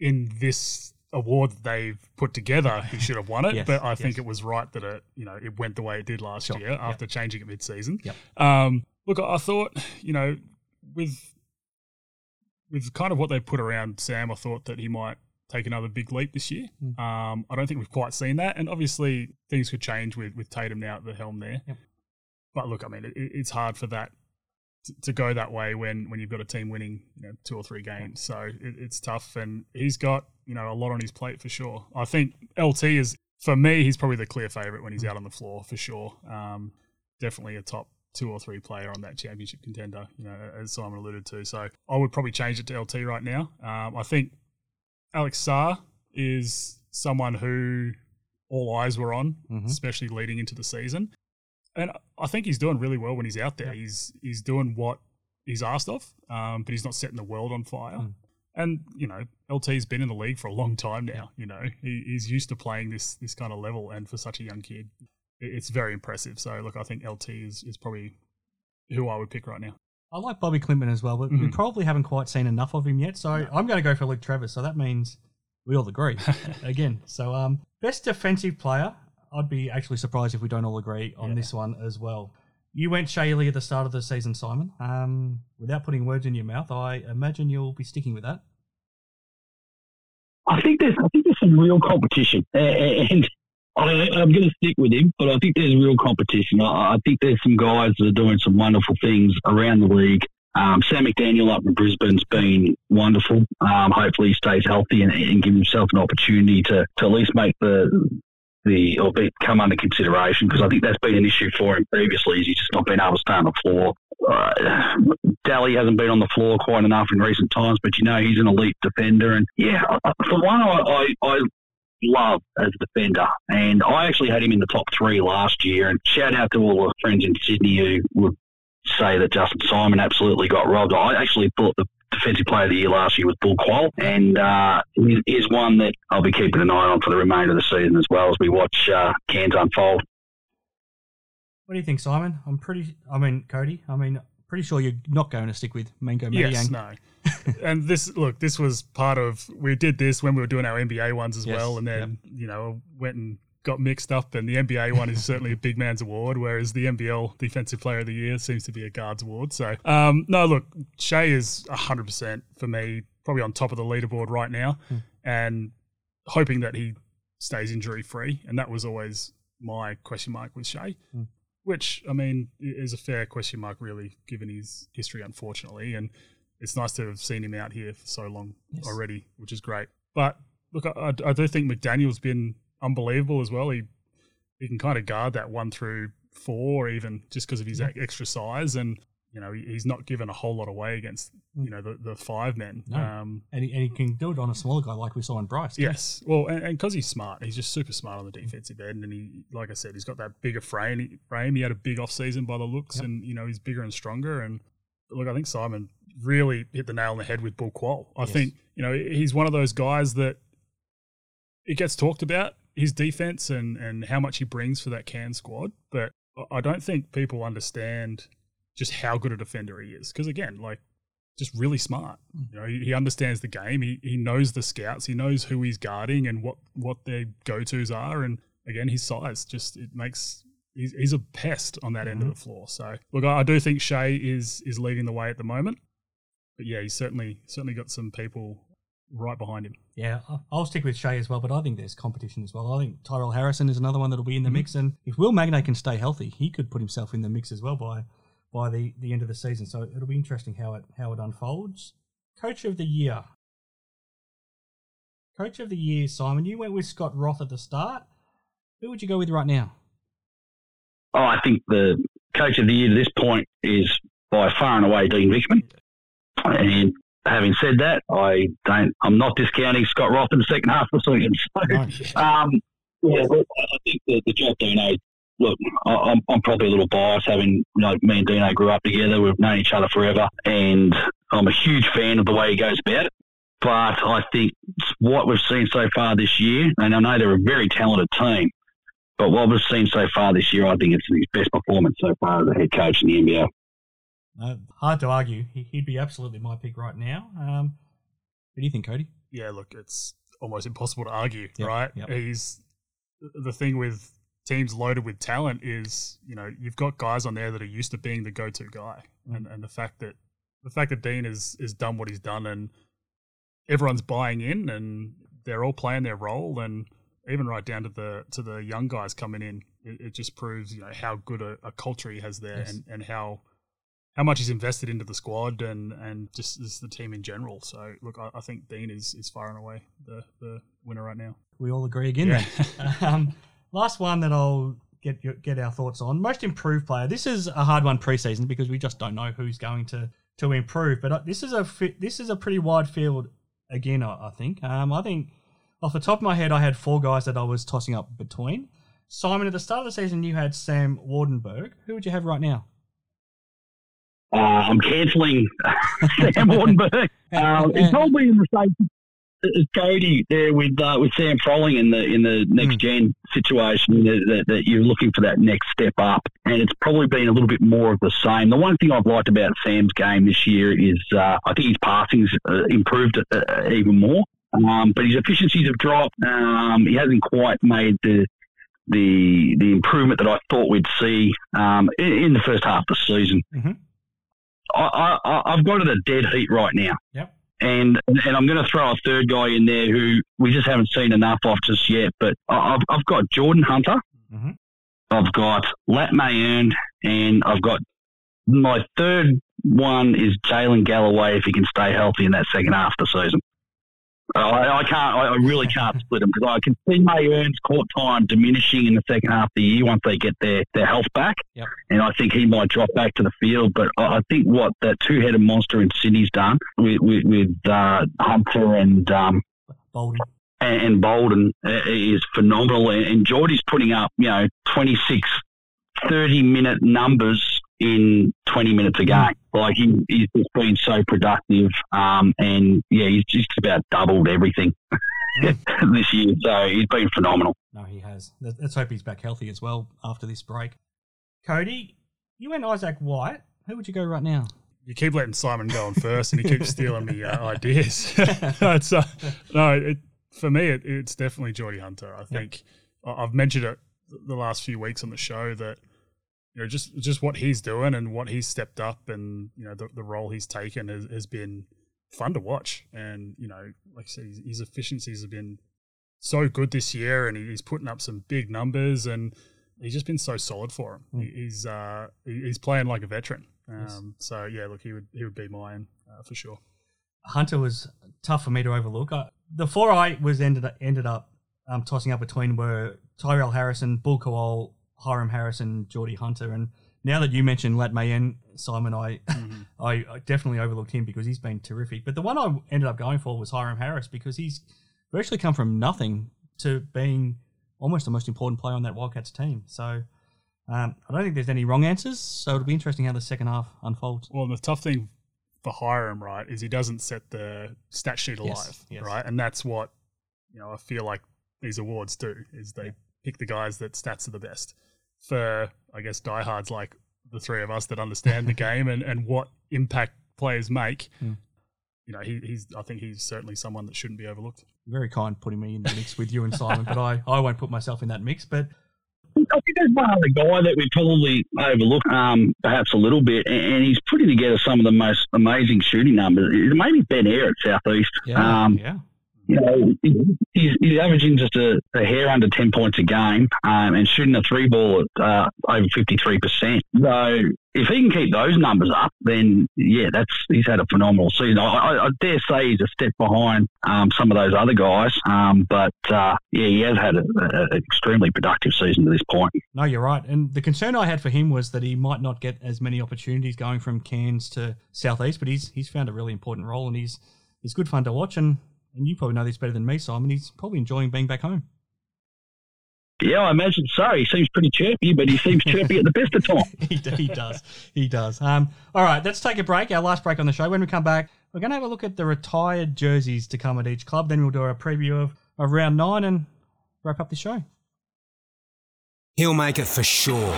in this award that they've put together, he should have won it. Yes, but I think yes. it was right that it, you know, it went the way it did last Sure, year yep. after changing it mid-season. Yep. Um, look, I thought, you know, with with kind of what they put around Sam, I thought that he might take another big leap this year. Mm. Um, I don't think we've quite seen that, and obviously things could change with with Tatum now at the helm there. Yep. But look, I mean, it, it's hard for that to, to go that way when when you've got a team winning you know two or three games. So it, it's tough, and he's got you know a lot on his plate for sure. I think LT is for me, he's probably the clear favorite when he's out on the floor for sure. Um, definitely a top two or three player on that championship contender, you know, as Simon alluded to. So I would probably change it to LT right now. Um, I think Alex Sarr is someone who all eyes were on, Mhm. especially leading into the season. And I think he's doing really well when he's out there. Yep. He's he's doing what he's asked of, um, but he's not setting the world on fire. Mm. And you know, LT's been in the league for a long time now. You know, he, he's used to playing this this kind of level, and for such a young kid, it's very impressive. So, look, I think LT is is probably who I would pick right now. I like Bobi Klintman as well, but we Mhm. probably haven't quite seen enough of him yet. So I'm going to go for Luke Travers. So that means we all agree again. So um, best defensive player. I'd be actually surprised if we don't all agree on Yeah. this one as well. You went Shea Ili at the start of the season, Simon. Um, without putting words in your mouth, I imagine you'll be sticking with that. I think there's I think there's some real competition, and I, I'm going to stick with him. But I think there's real competition. I, I think there's some guys that are doing some wonderful things around the league. Um, Sam McDaniel up in Brisbane's been wonderful. Um, hopefully, he stays healthy and, and give himself an opportunity to, to at least make the the or be, come under consideration because I think that's been an issue for him previously. Is he's just not been able to stay on the floor. Uh, Daly hasn't been on the floor quite enough in recent times, but you know he's an elite defender, and yeah, for one, I, I, I love as a defender, and I actually had him in the top three last year. And shout out to all the friends in Sydney who would say that Justin Simon absolutely got robbed. I actually thought the defensive player of the year last year was Bul Kuol, and uh, is one that I'll be keeping an eye on for the remainder of the season as well as we watch uh, Cairns unfold. What do you think, Simon? I'm pretty. I mean, Cody. I mean, pretty sure you're not going to stick with Mango Yes, no. and this look, this was part of we did this when we were doing our NBA ones as Yes, well, and then you know went and got mixed up. And the NBA one is certainly a big man's award, whereas the NBL Defensive Player of the Year seems to be a guards award. So um, no, look, Shea is hundred percent for me, probably on top of the leaderboard right now, Hmm. and hoping that he stays injury free. And that was always my question mark with Shea. Hmm. Which I mean is a fair question mark, really, given his history, unfortunately. And it's nice to have seen him out here for so long Yes. already, which is great. But look, I, I do think McDaniel's been unbelievable as well. He he can kind of guard that one through four, even just because of his Yeah. extra size, and you know he's not given a whole lot away against you know the, the five men. No. Um, And he, and he can do it on a smaller guy like we saw in Bryce. Yes, well, and because he's smart, he's just super smart on the defensive end, and he, like I said, he's got that bigger frame. Frame. He had a big off season by the looks, Yep. and you know he's bigger and stronger. And look, I think Simon really hit the nail on the head with Bul Kuol. I Yes. think you know he's one of those guys that it gets talked about his defense and and how much he brings for that Cairns squad, but I- don't think people understand just how good a defender he is. Because again, like just really smart. Hmm. You know, he, he understands the game. He he knows the scouts. He knows who he's guarding and what what their go tos are. And again, his size just it makes he's, he's a pest on that end of mm-hmm. the floor. So look, I, I do think Shea is is leading the way at the moment. But yeah, he's certainly certainly got some people right behind him. Yeah, I- I'll stick with Shea as well, but I think there's competition as well. I think Tyrell Harrison is another one that'll be in the Mhm. mix, and if Will Magnay can stay healthy, he could put himself in the mix as well by by the, the end of the season. So it'll be interesting how it how it unfolds. Coach of the year, Coach of the year, Simon. You went with Scott Roth at the start. Who would you go with right now? Oh, I think the coach of the year to this point is by far and away Dean Vickerman. And having said that, I don't. I'm not discounting Scott Roth in the second half of the season. So, um, yeah, I think the, the job Dino. Look, I, I'm, I'm probably a little biased, having you know me and Dino grew up together. We've known each other forever, and I'm a huge fan of the way he goes about it. But I think what we've seen so far this year, and I know they're a very talented team, but what we've seen so far this year, I think it's his best performance so far as a head coach in the NBL. Uh, hard to argue. He, he'd be absolutely my pick right now. Um, what do you think, Cody? yeah, look, it's almost impossible to argue, Yep, right? yep. He's the thing with teams loaded with talent is, you know, you've got guys on there that are used to being the go-to guy, Mm. and and the fact that the fact that Dean has has done what he's done, and everyone's buying in, and they're all playing their role, and even right down to the to the young guys coming in, it, it just proves you know how good a, a culture he has there, Yes. and and how how much he's invested into the squad and and just as the team in general. So look, I, I think Dean is is far and away the the winner right now. We all agree again Yeah. then. um, last one that I'll get your, get our thoughts on. Most improved player. This is a hard one preseason because we just don't know who's going to to improve. But uh, this is a this is a pretty wide field again. I, I think. Um, I think off the top of my head, I had four guys that I was tossing up between. Simon, at the start of the season, you had Sam Waardenburg. Who would you have right now? Uh, I'm cancelling Sam Waardenburg. Um, he's probably in the same as Cody there with uh, with Sam Froling in the in the next Mm. gen situation that, that, that you're looking for that next step up, and it's probably been a little bit more of the same. The one thing I've liked about Sam's game this year is uh, I think his passing's uh, improved uh, even more, um, but his efficiencies have dropped. Um, he hasn't quite made the the the improvement that I thought we'd see um, in, in the first half of the season. Mhm. I, I, I've got it a dead heat right now. Yep. And and I'm going to throw a third guy in there who we just haven't seen enough of just yet. But I- I've, I've got Jordan Hunter. Mhm. I've got Lat Mayen, and I've got my third one is Jaylin Galloway if he can stay healthy in that second half of the season. I, I can't. I I really can't split them because I can see Mayen's court time diminishing in the second half of the year once they get their, their health back, Yep. and I think he might drop back to the field. But I I think what that two-headed monster in Sydney's done with with, with uh, Hunter and um, Bolden. and, and Bolden uh, is phenomenal. And, and Geordie's putting up, you know, 26, 30 minute numbers in 20 minutes a game. Like he, he's just been so productive. Um, and yeah, he's just about doubled everything this year. So he's been phenomenal. No, he has. Let- Let's hope he's back healthy as well after this break. Cody, you and Isaac White. Who would you go right now? You keep letting Simon go on first, and he keeps stealing me uh, ideas. no, it's, uh, no it, for me, it, it's definitely Geordie Hunter. I think I- I've mentioned it the last few weeks on the show that you know just just what he's doing and what he's stepped up and you know the, the role he's taken has, has been fun to watch. And you know, like I said, his, his efficiencies have been so good this year, and he's putting up some big numbers and. He's just been so solid for him. Mm. He's uh, he's playing like a veteran. Yes. Um, so yeah, look, he would he would be mine uh, for sure. Hunter was tough for me to overlook. I, the four I was ended up, ended up um, tossing up between were Tyrell Harrison, Bul Kuol, Hyrum Harrison, Geordie Hunter, and now that you mentioned Lat Mayen, Simon, I, I I definitely overlooked him because he's been terrific. But the one I ended up going for was Hyrum Harris because he's virtually come from nothing to being almost the most important player on that Wildcats team. So um, I don't think there's any wrong answers. So it'll be interesting how the second half unfolds. Well, the tough thing for Hyrum, right, is he doesn't set the stat sheet alive, Yes, yes. right, and that's what you know. I feel like these awards do is they pick the guys that stats are the best. For I guess diehards like the three of us that understand the game and, and what impact players make, Hmm. you know, he, he's I think he's certainly someone that shouldn't be overlooked. Very kind putting me in the mix with you and Simon, but I, I won't put myself in that mix. But I think there's one other guy that we probably overlook, um, perhaps a little bit, and, and he's putting together some of the most amazing shooting numbers. Maybe Ben Ayre at Southeast. yeah, Um, yeah. You know, he's, he's averaging just a, a hair under 10 points a game um, and shooting a three ball at uh, over 53%. So if he can keep those numbers up, then yeah, that's he's had a phenomenal season. I, I, dare say he's a step behind um, some of those other guys, um, but uh, yeah, he has had an extremely productive season to this point. No, you're right. And the concern I had for him was that he might not get as many opportunities going from Cairns to Southeast, but he's he's found a really important role and he's he's good fun to watch. And, and you probably know this better than me, Simon. He's probably enjoying being back home. Yeah, I imagine so. He seems pretty chirpy, but he seems chirpy at the best of times. he, he does. He does. Um, all right, let's take a break. Our last break on the show. When we come back, we're going to have a look at the retired jerseys to come at each club. Then we'll do a preview of, of round nine and wrap up the show. He'll make it for sure.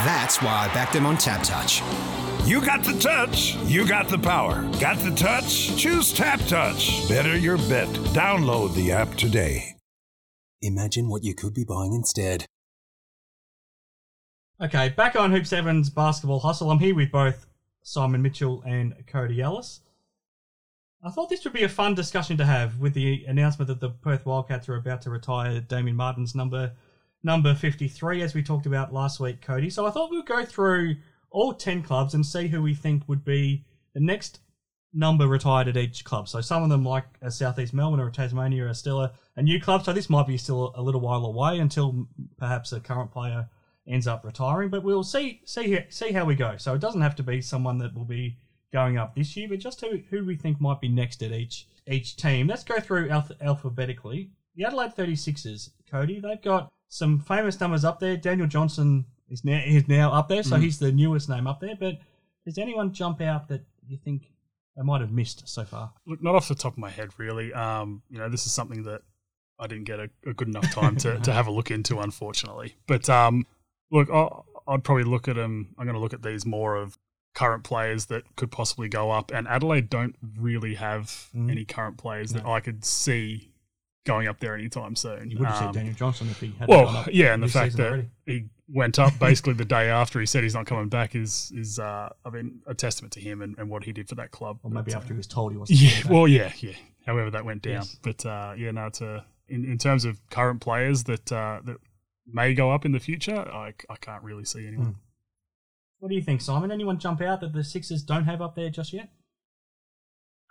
That's why I backed him on TABtouch. You got the touch, you got the power. Got the touch? Choose TABtouch. Better your bet. Download the app today. Imagine what you could be buying instead. Okay, back on Hoops Heaven's basketball hustle. I'm here with both Simon Mitchell and Cody Ellis. I thought this would be a fun discussion to have with the announcement that the Perth Wildcats are about to retire Damian Martin's number number 53, as we talked about last week, Cody. So I thought we'd go through all 10 clubs and see who we think would be the next number retired at each club. So some of them, like a Southeast Melbourne or a Tasmania, are still a, a new club. So this might be still a little while away until perhaps a current player ends up retiring. But we'll see see see how we go. So it doesn't have to be someone that will be going up this year, but just who, who we think might be next at each each team. Let's go through alph- alphabetically. The Adelaide 36ers, Cody, they've got some famous numbers up there. Daniel Johnson is now is now up there, so he's the newest name up there. But Does anyone jump out that you think they might have missed so far? Look, not off the top of my head, really. Um, you know, this is something that I didn't get a, a good enough time to, to have a look into, unfortunately. But um, look, I'll, I'd probably look at them. I'm going to look at these more of current players that could possibly go up. And Adelaide don't really have Mm. any current players that I could see going up there anytime soon. You would have Um, said Daniel Johnson if he had well, gone up yeah, and the fact that already. he went up basically the day after he said he's not coming back is is uh, I mean a testament to him and, and what he did for that club. Or maybe But, uh, after he was told he wasn't. yeah, coming back. well, yeah, yeah. However, that went down. Yes. But uh, yeah, no, it's a, in in terms of current players that uh, that may go up in the future, I, I can't really see anyone. Hmm. What do you think, Simon? Anyone jump out that the Sixers don't have up there just yet?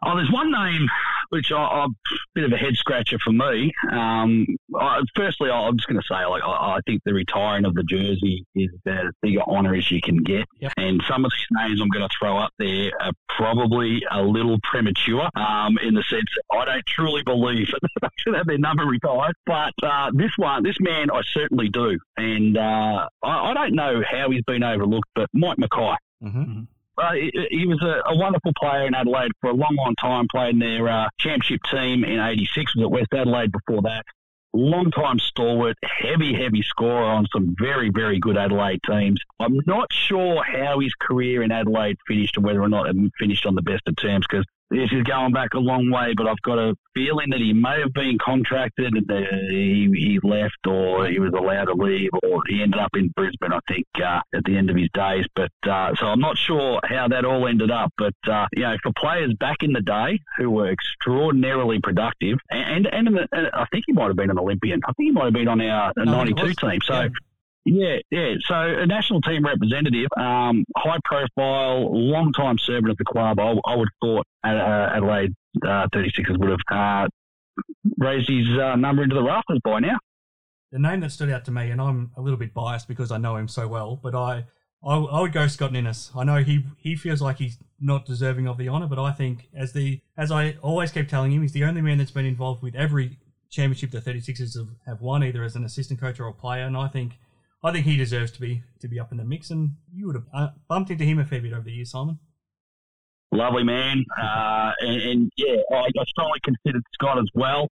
Oh, there's one name which I, I bit of a head scratcher for me. Um, I, firstly, I, I'm just going to say, like, I, I think the retiring of the jersey is about as big an honour as you can get. Yep. And some of these names I'm going to throw up there are probably a little premature um, in the sense I don't truly believe that they should have their number retired. But uh, this one, this man, I certainly do. And uh, I, I don't know how he's been overlooked, but Mike McKay. Mm-hmm. Uh, he, was a, a wonderful player in Adelaide for a long, long time. Played in their uh, championship team in '86. Was at West Adelaide before that. Long time stalwart, heavy, heavy scorer on some very, very good Adelaide teams. I'm not sure how his career in Adelaide finished and whether or not it finished on the best of terms because this is going back a long way, but I've got a feeling that he may have been contracted and uh, he, he left or he was allowed to leave or he ended up in Brisbane, I think, uh, at the end of his days. But uh, so I'm not sure how that all ended up. But, uh, you know, for players back in the day who were extraordinarily productive, and, and, and I think he might have been an Olympian. I think he might have been on our No, 92 team. So. Yeah. Yeah, yeah. So a national team representative, um, high profile, long time servant of the club. I, I would have thought uh, Adelaide uh, 36ers would have uh, raised his uh, number into the rafters by now. The name that stood out to me, and I'm a little bit biased because I know him so well, but I, I, I would go Scott Ninnis. I know he he feels like he's not deserving of the honour, but I think as the as I always keep telling him, he's the only man that's been involved with every championship the 36ers have, have won, either as an assistant coach or a player, and I think I think he deserves to be to be up in the mix. And you would have uh, bumped into him a fair bit over the years, Simon. Lovely man, uh, and, and yeah, I, I strongly considered Scott as well.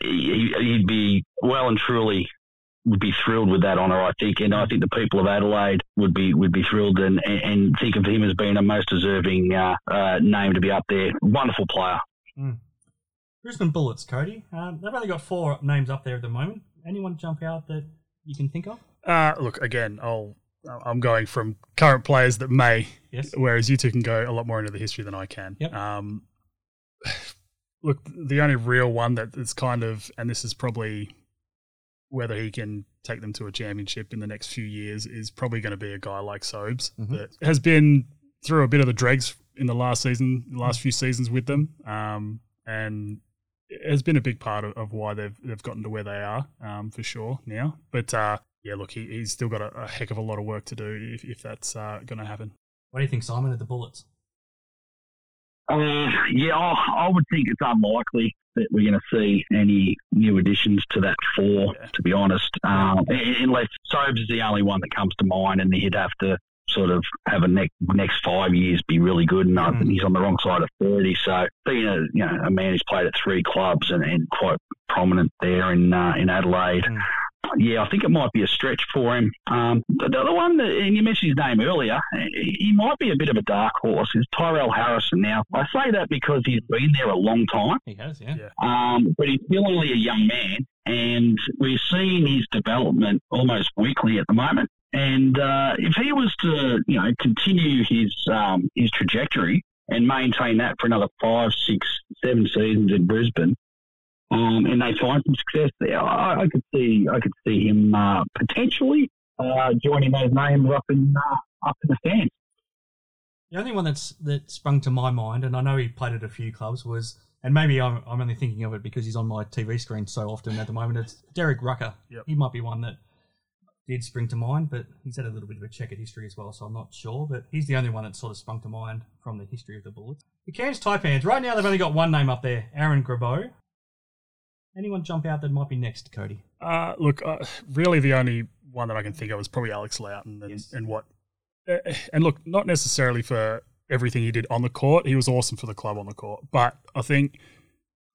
He, he'd be well and truly would be thrilled with that honour, I think, and I think the people of Adelaide would be would be thrilled and, and, and think of him as being a most deserving uh, uh, name to be up there. Wonderful player. Brisbane Bullets, Cody. Um, they've only got four names up there at the moment. Anyone jump out that you can think of? Uh, look, again, I'll, I'm going from current players that may, Yes. whereas you two can go a lot more into the history than I can. Yep. Um, look, the only real one that is kind of, and this is probably whether he can take them to a championship in the next few years, is probably going to be a guy like Sobes Mhm. that has been through a bit of the dregs in the last season, the last few seasons with them, um, and has been a big part of, of why they've they've gotten to where they are um, for sure now. But uh, yeah, look, he, he's still got a, a heck of a lot of work to do if, if that's uh, going to happen. What do you think, Simon, of the Bullets? Uh, yeah, I, I would think it's unlikely that we're going to see any new additions to that four, Yeah. to be honest. Um, un- unless Sobes is the only one that comes to mind, and he'd have to sort of have a next next five years be really good. And I think Mm. he's on the wrong side of thirty. So being a you know a man who's played at three clubs and, and quite prominent there in uh, in Adelaide. Mm. Yeah, I think it might be a stretch for him. Um, the the other one, that, and you mentioned his name earlier, he he might be a bit of a dark horse, is Tyrell Harrison. Now, I say that because he's been there a long time, He has, yeah. Yeah. um, but he's still only a young man, and we're seeing his development almost weekly at the moment. And uh, if he was to, you know, continue his um, his trajectory and maintain that for another five, six, seven seasons in Brisbane, um, and they find some success there, I, I could see I could see him uh, potentially uh, joining those names up in uh, up in the stands. The only one that's that sprung to my mind, and I know he played at a few clubs, was, and maybe I'm, I'm only thinking of it because he's on my TV screen so often at the moment. It's Derek Rucker. Yep. He might be one that did spring to mind, but he's had a little bit of a checkered history as well, so I'm not sure. But he's the only one that sort of sprung to mind from the history of the Bullets. The Cairns Taipans. Right now, they've only got one name up there, Aaron Grabau. Anyone jump out that might be next, Cody? Uh, look, uh, really, the only one that I can think of is probably Alex Loughton and, Yes. and what uh, and look, not necessarily for everything he did on the court. He was awesome for the club on the court, but I think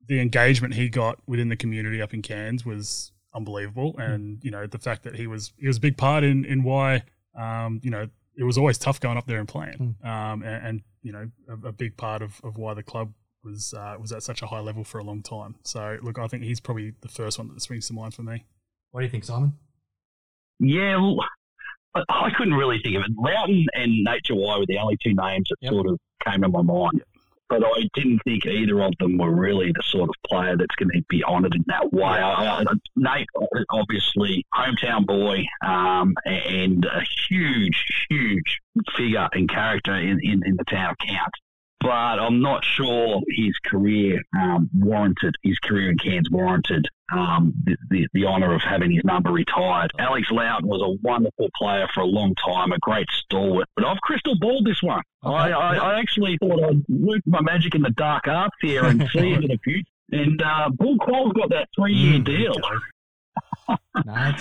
the engagement he got within the community up in Cairns was unbelievable, Hmm. and you know the fact that he was he was a big part in in why um, you know it was always tough going up there and playing, Hmm. um, and, and you know a, a big part of, of why the club was uh, was at such a high level for a long time. So look, I think he's probably the first one that springs to mind for me. What do you think, Simon? Yeah, well, I I couldn't really think of it. Loughton and Nate Jawai were the only two names that Yep. sort of came to my mind. But I didn't think either of them were really the sort of player that's going to be honoured in that way. I, I, Nate, obviously, hometown boy, um, and a huge, huge figure and character in, in, in the town of Count. But I'm not sure his career um, warranted, his career in Cairns warranted um, the, the, the honour of having his number retired. Alex Loughton was a wonderful player for a long time, a great stalwart. But I've crystal balled this one. Okay. I, I, I actually thought I'd work my magic in the dark arts here and see into the future. And uh, Bul Kuol's got that three-year Mm. deal. No,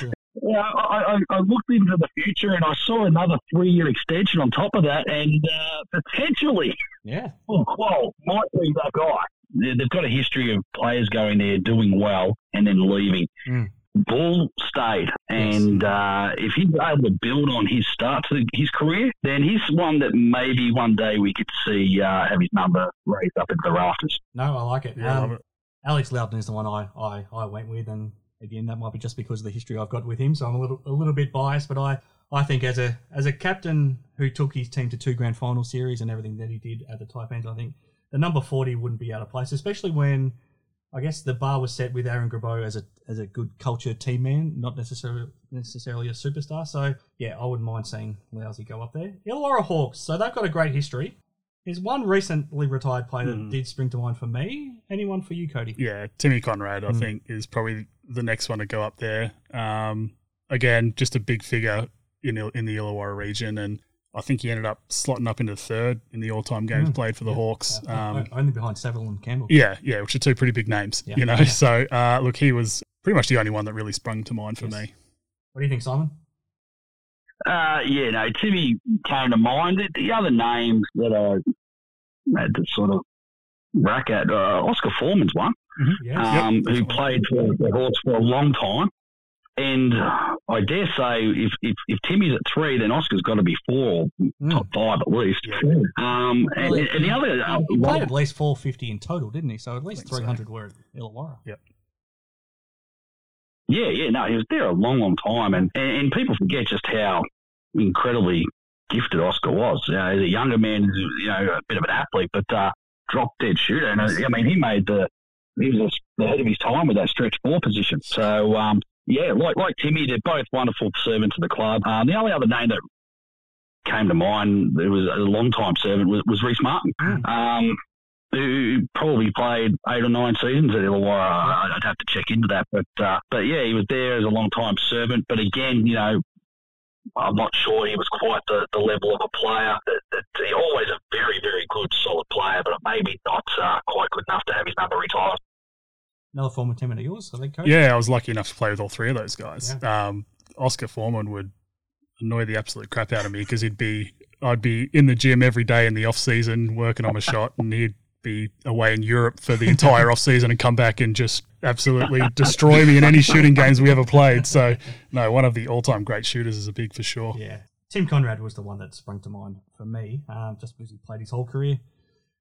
Yeah, I, I, I looked into the future and I saw another three-year extension on top of that, and uh, potentially yeah. Bul Kuol might be that guy. They- They've got a history of players going there, doing well, and then leaving. Mm. Bull stayed, and uh, if he's able to build on his start to his career, then he's one that maybe one day we could see uh, have his number raised up into the rafters. No, I like it. Yeah, I Um, love it. Alex Loughton is the one I, I, I went with, and again, that might be just because of the history I've got with him, so I'm a little a little bit biased. But I, I think as a as a captain who took his team to two grand final series and everything that he did at the Taipans, I think the number forty wouldn't be out of place, especially when I guess the bar was set with Aaron Grabau as a as a good culture team man, not necessarily necessarily a superstar. So yeah, I wouldn't mind seeing Lousy go up there. Illawarra Hawks, so they've got a great history. There's one recently retired player that Hmm. did spring to mind for me. Anyone for you, Cody? Yeah, Timmy Conrad, I Mm. think, is probably the next one to go up there. Um, again, just a big figure in Il- in the Illawarra region, and I think he ended up slotting up into third in the all-time games Mm. played for the Yeah. Hawks. Uh, Um, o- only behind Saville and Campbell. yeah, yeah, which are two pretty big names, Yeah. you know. Yeah. So uh, look, he was pretty much the only one that really sprung to mind for Yes. me. What do you think, Simon? Uh, yeah, no, Timmy came to mind. The- The other names that I had to sort of rack at, uh, Oscar Forman's one, Yes. um, who definitely. played for the Hawks for a long time. And I dare say, if, if, if Timmy's at three, then Oscar's got to be four, Mm. top five at least. Yeah. Um, and, Well, and the other, uh, he played at least 450 in total, didn't he? So at least think so. 300 were at Illawarra. Yeah, yeah, no, he was there a long, long time, and, and, and people forget just how incredibly gifted Oscar was. You know, as a younger man, you know, a bit of an athlete, but uh, drop dead shooter. And uh, I mean, he made the he was ahead of his time with that stretch four position. So um, yeah, like like Timmy, they're both wonderful servants of the club. Um, the only other name that came to mind, it was a long time servant, was, was Rhys Martin. Um, who probably played eight or nine seasons at Illawarra. I- I'd have to check into that, but uh, but yeah, he was there as a long time servant. But again, you know, I'm not sure he was quite the, the level of a player. That, that he always a very very good solid player, but maybe not uh, quite good enough to have his number retired. Another former teammate of yours, I think, Cody? Yeah, I was lucky enough to play with all three of those guys. Um, Oscar Forman would annoy the absolute crap out of me because he'd be I'd be in the gym every day in the off season working on a shot, and he'd be away in Europe for the entire off season and come back and just absolutely destroy me in any shooting games we ever played. So no, one of the all time great shooters is a big for sure. Yeah. Tim Conrad was the one that sprung to mind for me, um, just because he played his whole career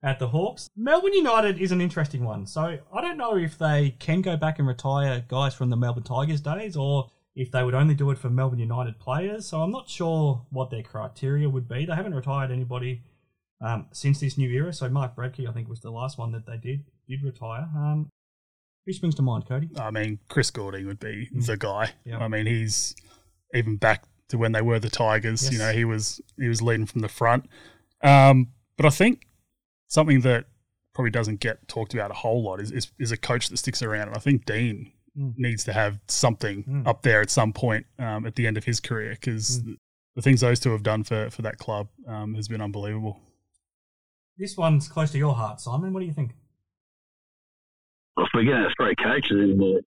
at the Hawks. Melbourne United is an interesting one. So I don't know if they can go back and retire guys from the Melbourne Tigers days or if they would only do it for Melbourne United players. So I'm not sure what their criteria would be. They haven't retired anybody um, since this new era. So Mark Bradtke, I think, was the last one that they did did retire. Um, who springs to mind, Cody? I mean, Chris Goulding would be Mm. the guy. Yeah. I mean, he's even back to when they were the Tigers. You know, he was he was leading from the front. Um, but I think something that probably doesn't get talked about a whole lot is is, is a coach that sticks around. And I think Dean Mm. needs to have something Mm. up there at some point um, at the end of his career because Mm. the things those two have done for for that club um, has been unbelievable. This one's close to your heart, Simon. What do you think? If we're going to throw coaches in the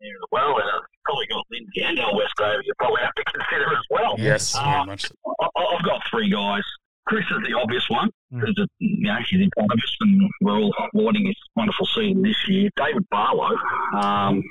there as well, and uh, probably got Lindsay and Al Westover you probably have to consider as well. Yes, Uh, very much. I- I've got three guys. Chris is the obvious one Mm. because you know he's in front of us, and we're all lauding his wonderful season this year. David Barlow, um,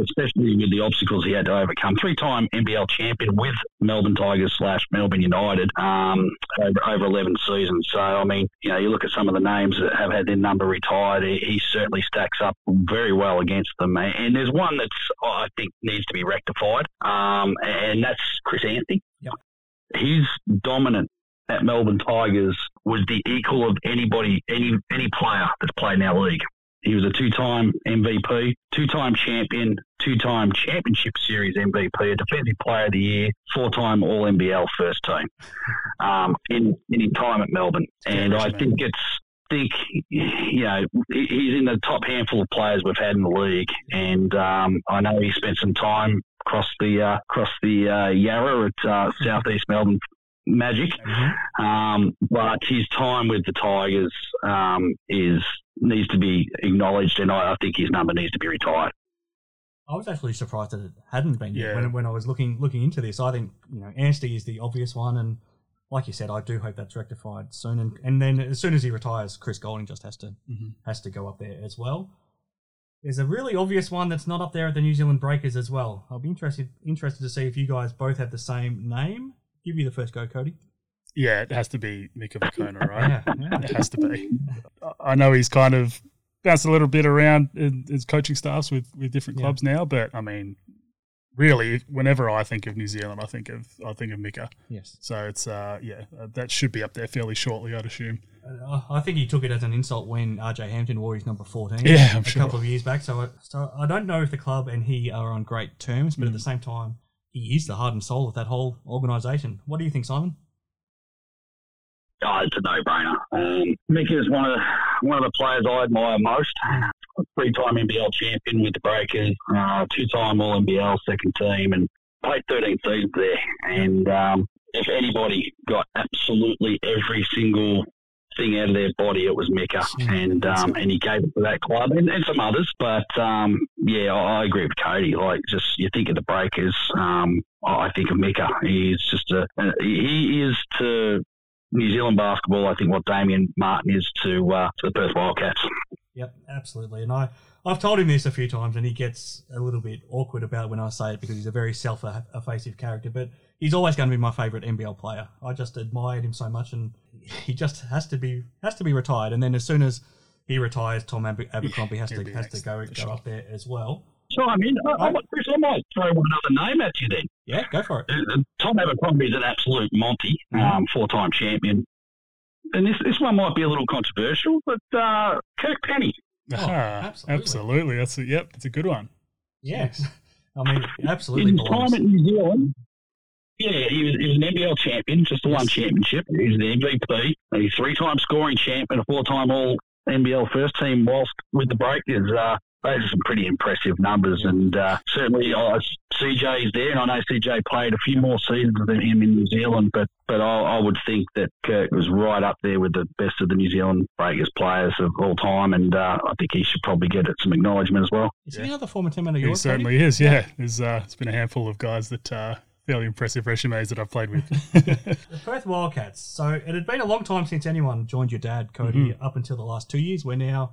especially with the obstacles he had to overcome, three-time NBL champion with Melbourne Tigers slash Melbourne United um, over, over eleven seasons. So I mean, you know, you look at some of the names that have had their number retired. He, he certainly stacks up very well against them. And there's one that's I think needs to be rectified, um, and that's Chris Anstey. His dominant at Melbourne Tigers was the equal of anybody, any any player that's played in our league. He was a two-time MVP, two-time champion, two-time championship series MVP, a defensive player of the year, four-time All NBL first team um, in in his time at Melbourne. And I think it's think you know he's in the top handful of players we've had in the league, and um, I know he spent some time across the uh, across the uh, Yarra at uh, Southeast Melbourne Magic. Um, but his time with the Tigers um, is needs to be acknowledged, and I, I think his number needs to be retired. I was actually surprised that it hadn't been yet Yeah. when, when I was looking looking into this. I think you know Anstey is the obvious one, and like you said, I do hope that's rectified soon. And, and then as soon as he retires, Chris Goulding just has to Mhm. has to go up there as well. There's a really obvious one that's not up there at the New Zealand Breakers as well. I'll be interested interested to see if you guys both have the same name. Give you the first go, Cody. Yeah, it has to be Mika Vukona, right? Yeah, yeah. It has to be. I know he's kind of bounced a little bit around in his coaching staffs with, with different Yeah. clubs now, but I mean, really, whenever I think of New Zealand, I think of I think of Mika. Yes. So it's uh yeah, uh, that should be up there fairly shortly, I'd assume. Uh, I think he took it as an insult when RJ Hampton wore his number 14 Yeah, I'm a sure. couple of years back. So, I- so I don't know if the club and he are on great terms, but at Mm. the same time, he is the heart and soul of that whole organisation. What do you think, Simon? Oh, it's a no-brainer. Um, Mickey is one of one of the players I admire most. Three-time NBL champion with the Breakers, uh, two-time All NBL second team, and played 13 seasons there. And um, if anybody got absolutely every single thing out of their body, it was Mika, and um, and he gave it to that club and, and some others. But um, yeah, I, I agree with Cody. Like, just you think of the Breakers, um, I I think of Mika. He's just a he is to New Zealand basketball, I think what Damian Martin is to uh, to the Perth Wildcats. Yep, absolutely. And I, I've told him this a few times, and he gets a little bit awkward about it when I say it because he's a very self-effacing character. But he's always going to be my favourite NBL player. I just admired him so much, and he just has to be has to be retired. And then as soon as he retires, Tom Aber- Abercrombie has he'll to be has to go go sure. up there as well. So I mean, I, I, might- Chris, I might throw one other name at you then. Yeah, go for it. Uh, Tom Abercrombie is an absolute Monty, um, four-time champion. And this this one might be a little controversial, but uh, Kirk Penney. Oh, Ah, absolutely. absolutely. That's a, yep, it's a good one. Yes, I mean, absolutely In belongs. time at New Zealand, yeah, he was, he was an NBL champion, just the one championship. He was the MVP. He's three-time scoring champ and a four-time All NBL first team whilst with the Breakers. Uh, those are some pretty impressive numbers, and uh, certainly uh, CJ is there, and I know CJ played a few more seasons than him in New Zealand, but but I, I would think that Kirk was right up there with the best of the New Zealand Breakers players of all time, and uh, I think he should probably get some acknowledgement as well. Is he another former teammate of yours? Cody? certainly is, yeah. There's uh, it's been a handful of guys that uh, fairly impressive resumes that I've played with. The Perth Wildcats. So it had been a long time since anyone joined your dad, Cody, Mm-hmm. up until the last two years. We're now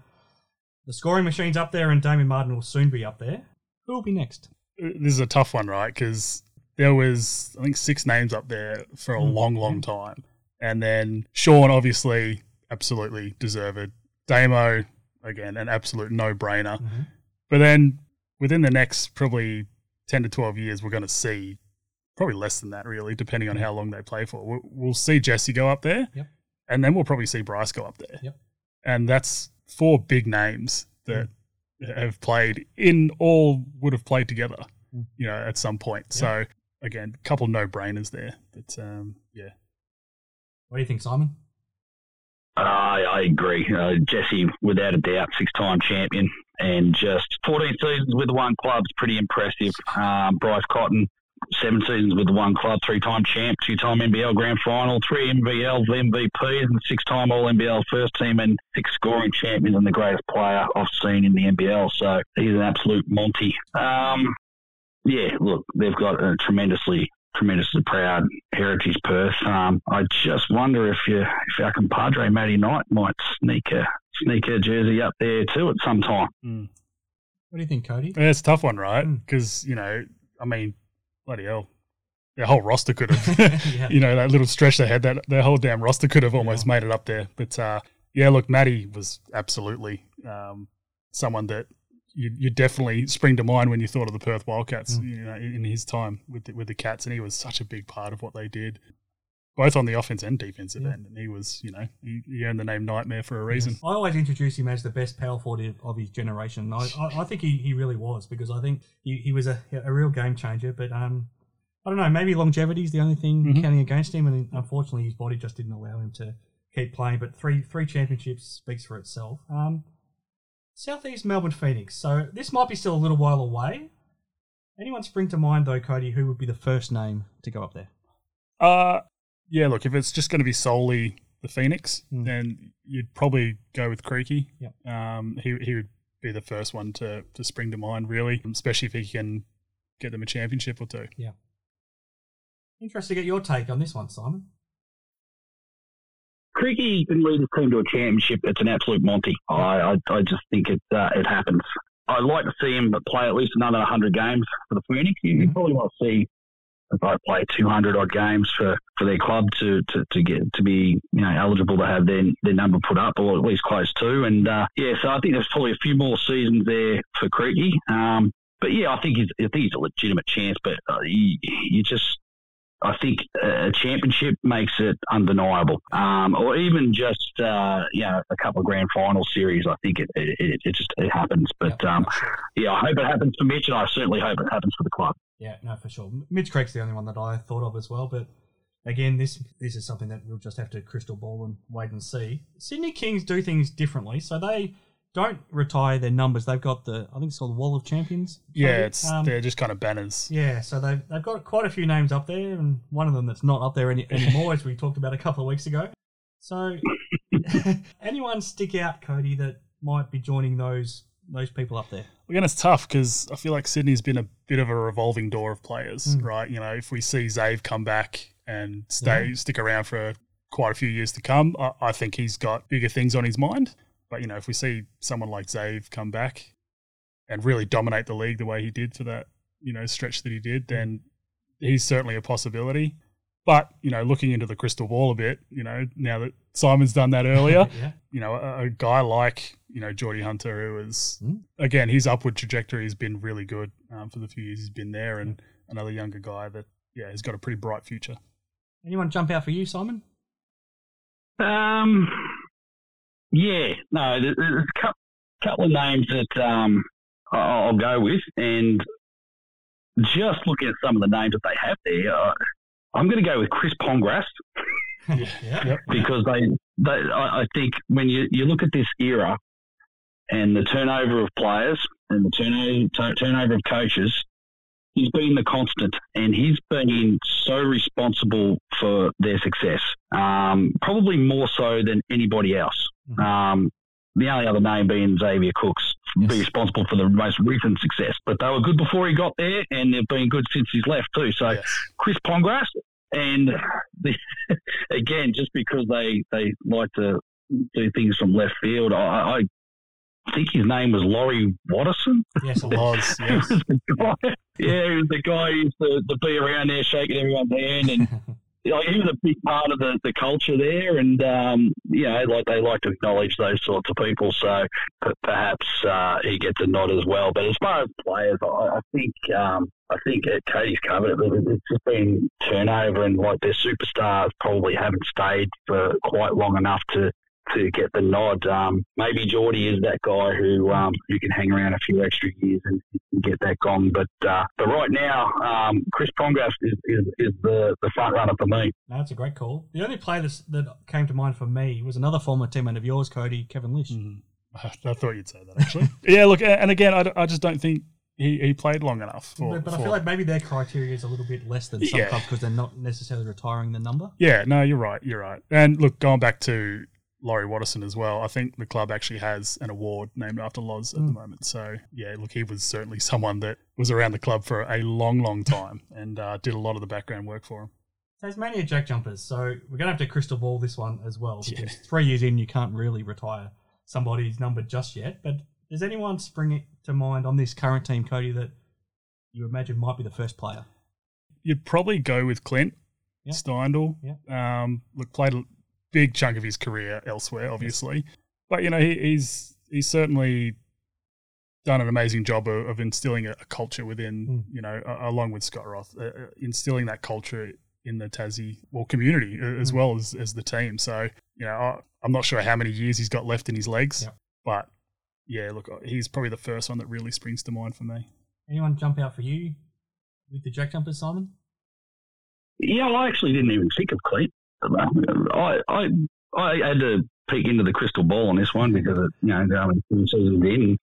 the scoring machine's up there, and Damian Martin will soon be up there. Who will be next? this is a tough one, right? Because there was I think six names up there for a Mm. long, long time, and then Shawn obviously absolutely deserved. It. Damo again an absolute no brainer. Mhm. But then within the next probably ten to twelve years, we're going to see probably less than that, really, depending on how long they play for. We'll, we'll see Jesse go up there, Yep. and then we'll probably see Bryce go up there. Yep. And that's four big names that have played in all would have played together, Mm. you know, at some point. So again, a couple no brainers there. But um, yeah, What do you think, Simon? I, I agree. Uh, Jesse, without a doubt, six-time champion, and just 14 seasons with one club is pretty impressive. Um, Bryce Cotton, seven seasons with the one club, three-time champ, two-time NBL Grand Final, three NBL MVPs, and six-time All NBL First Team, and six scoring champions, and the greatest player I've seen in the NBL. So he's an absolute Monty. Um, yeah, look, they've got a tremendously, tremendously proud heritage Perth. Um, I just wonder if you, if our compadre Matty Knight might sneak a sneak a jersey up there too at some time. Mm. What do you think, Cody? Yeah, it's a tough one, right? Because you know, I mean, bloody hell, their whole roster could have, Yeah. you know, that little stretch they had, that their whole damn roster could have almost made it up there. But uh, yeah, look, Matty was absolutely um, someone that you, you definitely spring to mind when you thought of the Perth Wildcats, Mm. you know, in in his time with the, with the Cats, and he was such a big part of what they did. Both on the offense and defensive Yeah. end, and he was, you know, he, he earned the name Nightmare for a reason. I always introduce him as the best power forward of his generation. I, I, I think he, he really was because I think he, he was a, a real game changer. But um, I don't know, maybe longevity is the only thing Mhm. counting against him, and unfortunately his body just didn't allow him to keep playing. But three three championships speaks for itself. Um, Southeast Melbourne Phoenix. So this might be still a little while away. Anyone spring to mind though, Cody? Who would be the first name to go up there? Uh, yeah, look, if it's just going to be solely the Phoenix, Mm. then you'd probably go with Creaky. Yep. Um, he, he would be the first one to, to spring to mind, really, especially if he can get them a championship or two. Interested to get your take on this one, Simon. Creaky can lead his team to a championship. It's an absolute Monty. I, I, I just think it uh, it happens. I'd like to see him but play at least another 100 games for the Phoenix. You, you Mhm. probably want to see if I play 200 odd games for, for their club to, to, to get to be you know eligible to have their their number put up or at least close to. And uh, yeah, so I think there's probably a few more seasons there for Creaky. Um, but yeah, I think he's I think he's a legitimate chance. But uh, you, you just I think a championship makes it undeniable, um, or even just uh, you know a couple of grand final series. I think it it, it, it just it happens. But um, yeah, I hope it happens for Mitch, and I certainly hope it happens for the club. Yeah, no, for sure. Mitch Creek's the only one that I thought of as well, but again, this this is something that we'll just have to crystal ball and wait and see. Sydney Kings do things differently, so they don't retire their numbers. They've got the I think it's called the Wall of Champions. Yeah, it's Um, they're just kind of banners. yeah, so they've they've got quite a few names up there, and one of them that's not up there any, anymore, as we talked about a couple of weeks ago. So, anyone stick out, Cody, that might be joining those those people up there? Again, it's tough because I feel like Sydney's been a bit of a revolving door of players, Mm. right? You know, if we see Zave come back and stay Yeah. stick around for quite a few years to come, I, I think he's got bigger things on his mind. But you know, if we see someone like Zave come back and really dominate the league the way he did for that, you know, stretch that he did, then he's certainly a possibility. But you know, looking into the crystal ball a bit, you know, now that Simon's done that earlier, yeah, you know, a, a guy like, you know, Geordie Hunter, who is, Mm. again, his upward trajectory has been really good um, for the few years he's been there. And another younger guy that, yeah, has got a pretty bright future. anyone jump out for you, Simon? Um, yeah, no, there's a couple, couple of names that um, I- I'll go with, and just looking at some of the names that they have there, uh, I'm going to go with Chris Pongras yeah, Yep. because they, they I, I think when you, you look at this era and the turnover of players and the turnover, tu- turnover of coaches, he's been the constant and he's been so responsible for their success, um, probably more so than anybody else. Mhm. Um, the only other name being Xavier Cooks, Yes. be responsible for the most recent success. But they were good before he got there, and they've been good since he's left too. So Yes. Chris Pongras, and the, again, just because they they like to do things from left field, I, I think his name was Laurie Watterson. yes, it was. Yes. Guy- yeah, he was the guy who used to, to be around there shaking everyone's hand, and like, he was a big part of the, the culture there. And um, you know, like they like to acknowledge those sorts of people. So p- perhaps uh, he gets a nod as well. But as far as players, I, I think um, I think uh, Cody's covered it. but It's just been turnover, and like their superstars probably haven't stayed for quite long enough to to get the nod. Um, maybe Geordie is that guy who um, who can hang around a few extra years and, and get that gone. But uh, but right now, um, Chris Pongras is, is, is the, the front runner for me. No, that's a great call. The only player that's, that came to mind for me was another former teammate of yours, Cody, Kevin Lisch. Mhm. I thought you'd say that, actually. yeah, look, and again, I, I just don't think he, he played long enough. For, but but I feel like maybe their criteria is a little bit less than some Yeah. clubs because they're not necessarily retiring the number. Yeah, no, you're right. You're right. And look, going back to Laurie Watterson as well. I think the club actually has an award named after Loz at the Mm. moment. So yeah, look, he was certainly someone that was around the club for a long, long time and uh, did a lot of the background work for him. Tasmania Jack Jumpers. So we're going to have to crystal ball this one as well because Yeah. three years in, you can't really retire somebody's number just yet. But does anyone spring it to mind on this current team, Cody, that you imagine might be the first player? You'd probably go with Clint Yeah. Steindl. Yeah. Um, look, played a big chunk of his career elsewhere, obviously, but you know he, he's he's certainly done an amazing job of, of instilling a, a culture within Mm. you know a, along with Scott Roth, uh, uh, instilling that culture in the Tassie well community uh, as Mm. well as as the team. So you know I, I'm not sure how many years he's got left in his legs, Yeah. but yeah, look, he's probably the first one that really springs to mind for me. Anyone jump out for you with the Jack Jumpers, Simon? Yeah, well, I actually didn't even think of Clint. I I I had to peek into the crystal ball on this one because it, you know going two seasons in.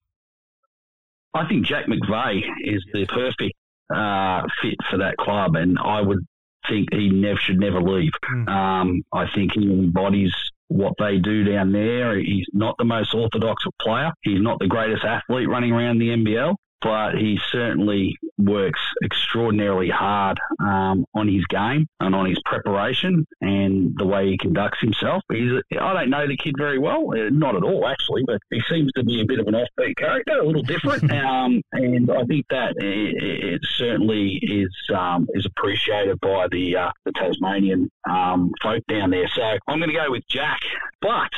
I think Jack McVeigh is the perfect uh, fit for that club, and I would think he never should never leave. Mm. Um, I think he embodies what they do down there. He's not the most orthodox player. He's not the greatest athlete running around the NBL, but he certainly works extraordinarily hard um, on his game and on his preparation and the way he conducts himself. He's, I don't know the kid very well, uh, not at all actually, but he seems to be a bit of an offbeat character, a little different, um, and I think that it, it certainly is um, is appreciated by the uh, the Tasmanian um, folk down there. So I'm going to go with Jack, but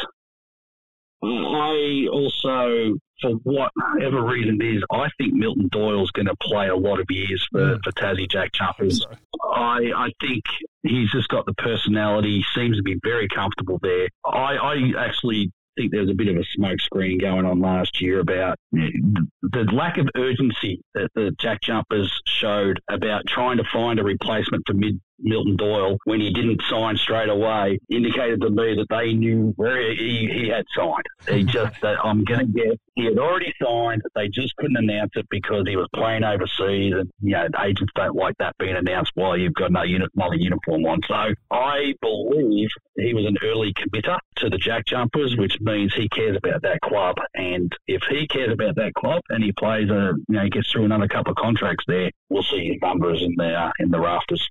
I also, for whatever reason it is, I think Milton Doyle's going to play a lot of years for, for Tassie Jack Jumpers. I, I think he's just got the personality. He seems to be very comfortable there. I, I actually think there was a bit of a smoke screen going on last year about eh, the, the lack of urgency that the Jack Jumpers showed about trying to find a replacement for mid. Milton Doyle, when he didn't sign straight away, indicated to me that they knew where he, he had signed. He just, that I'm going to guess, he had already signed. They just couldn't announce it because he was playing overseas, and you know agents don't like that being announced while you've got no uni- another uniform on. So I believe he was an early committer to the Jack Jumpers, which means he cares about that club. And if he cares about that club and he plays a, you know, he gets through another couple of contracts there, we'll see his numbers in the uh, in the rafters.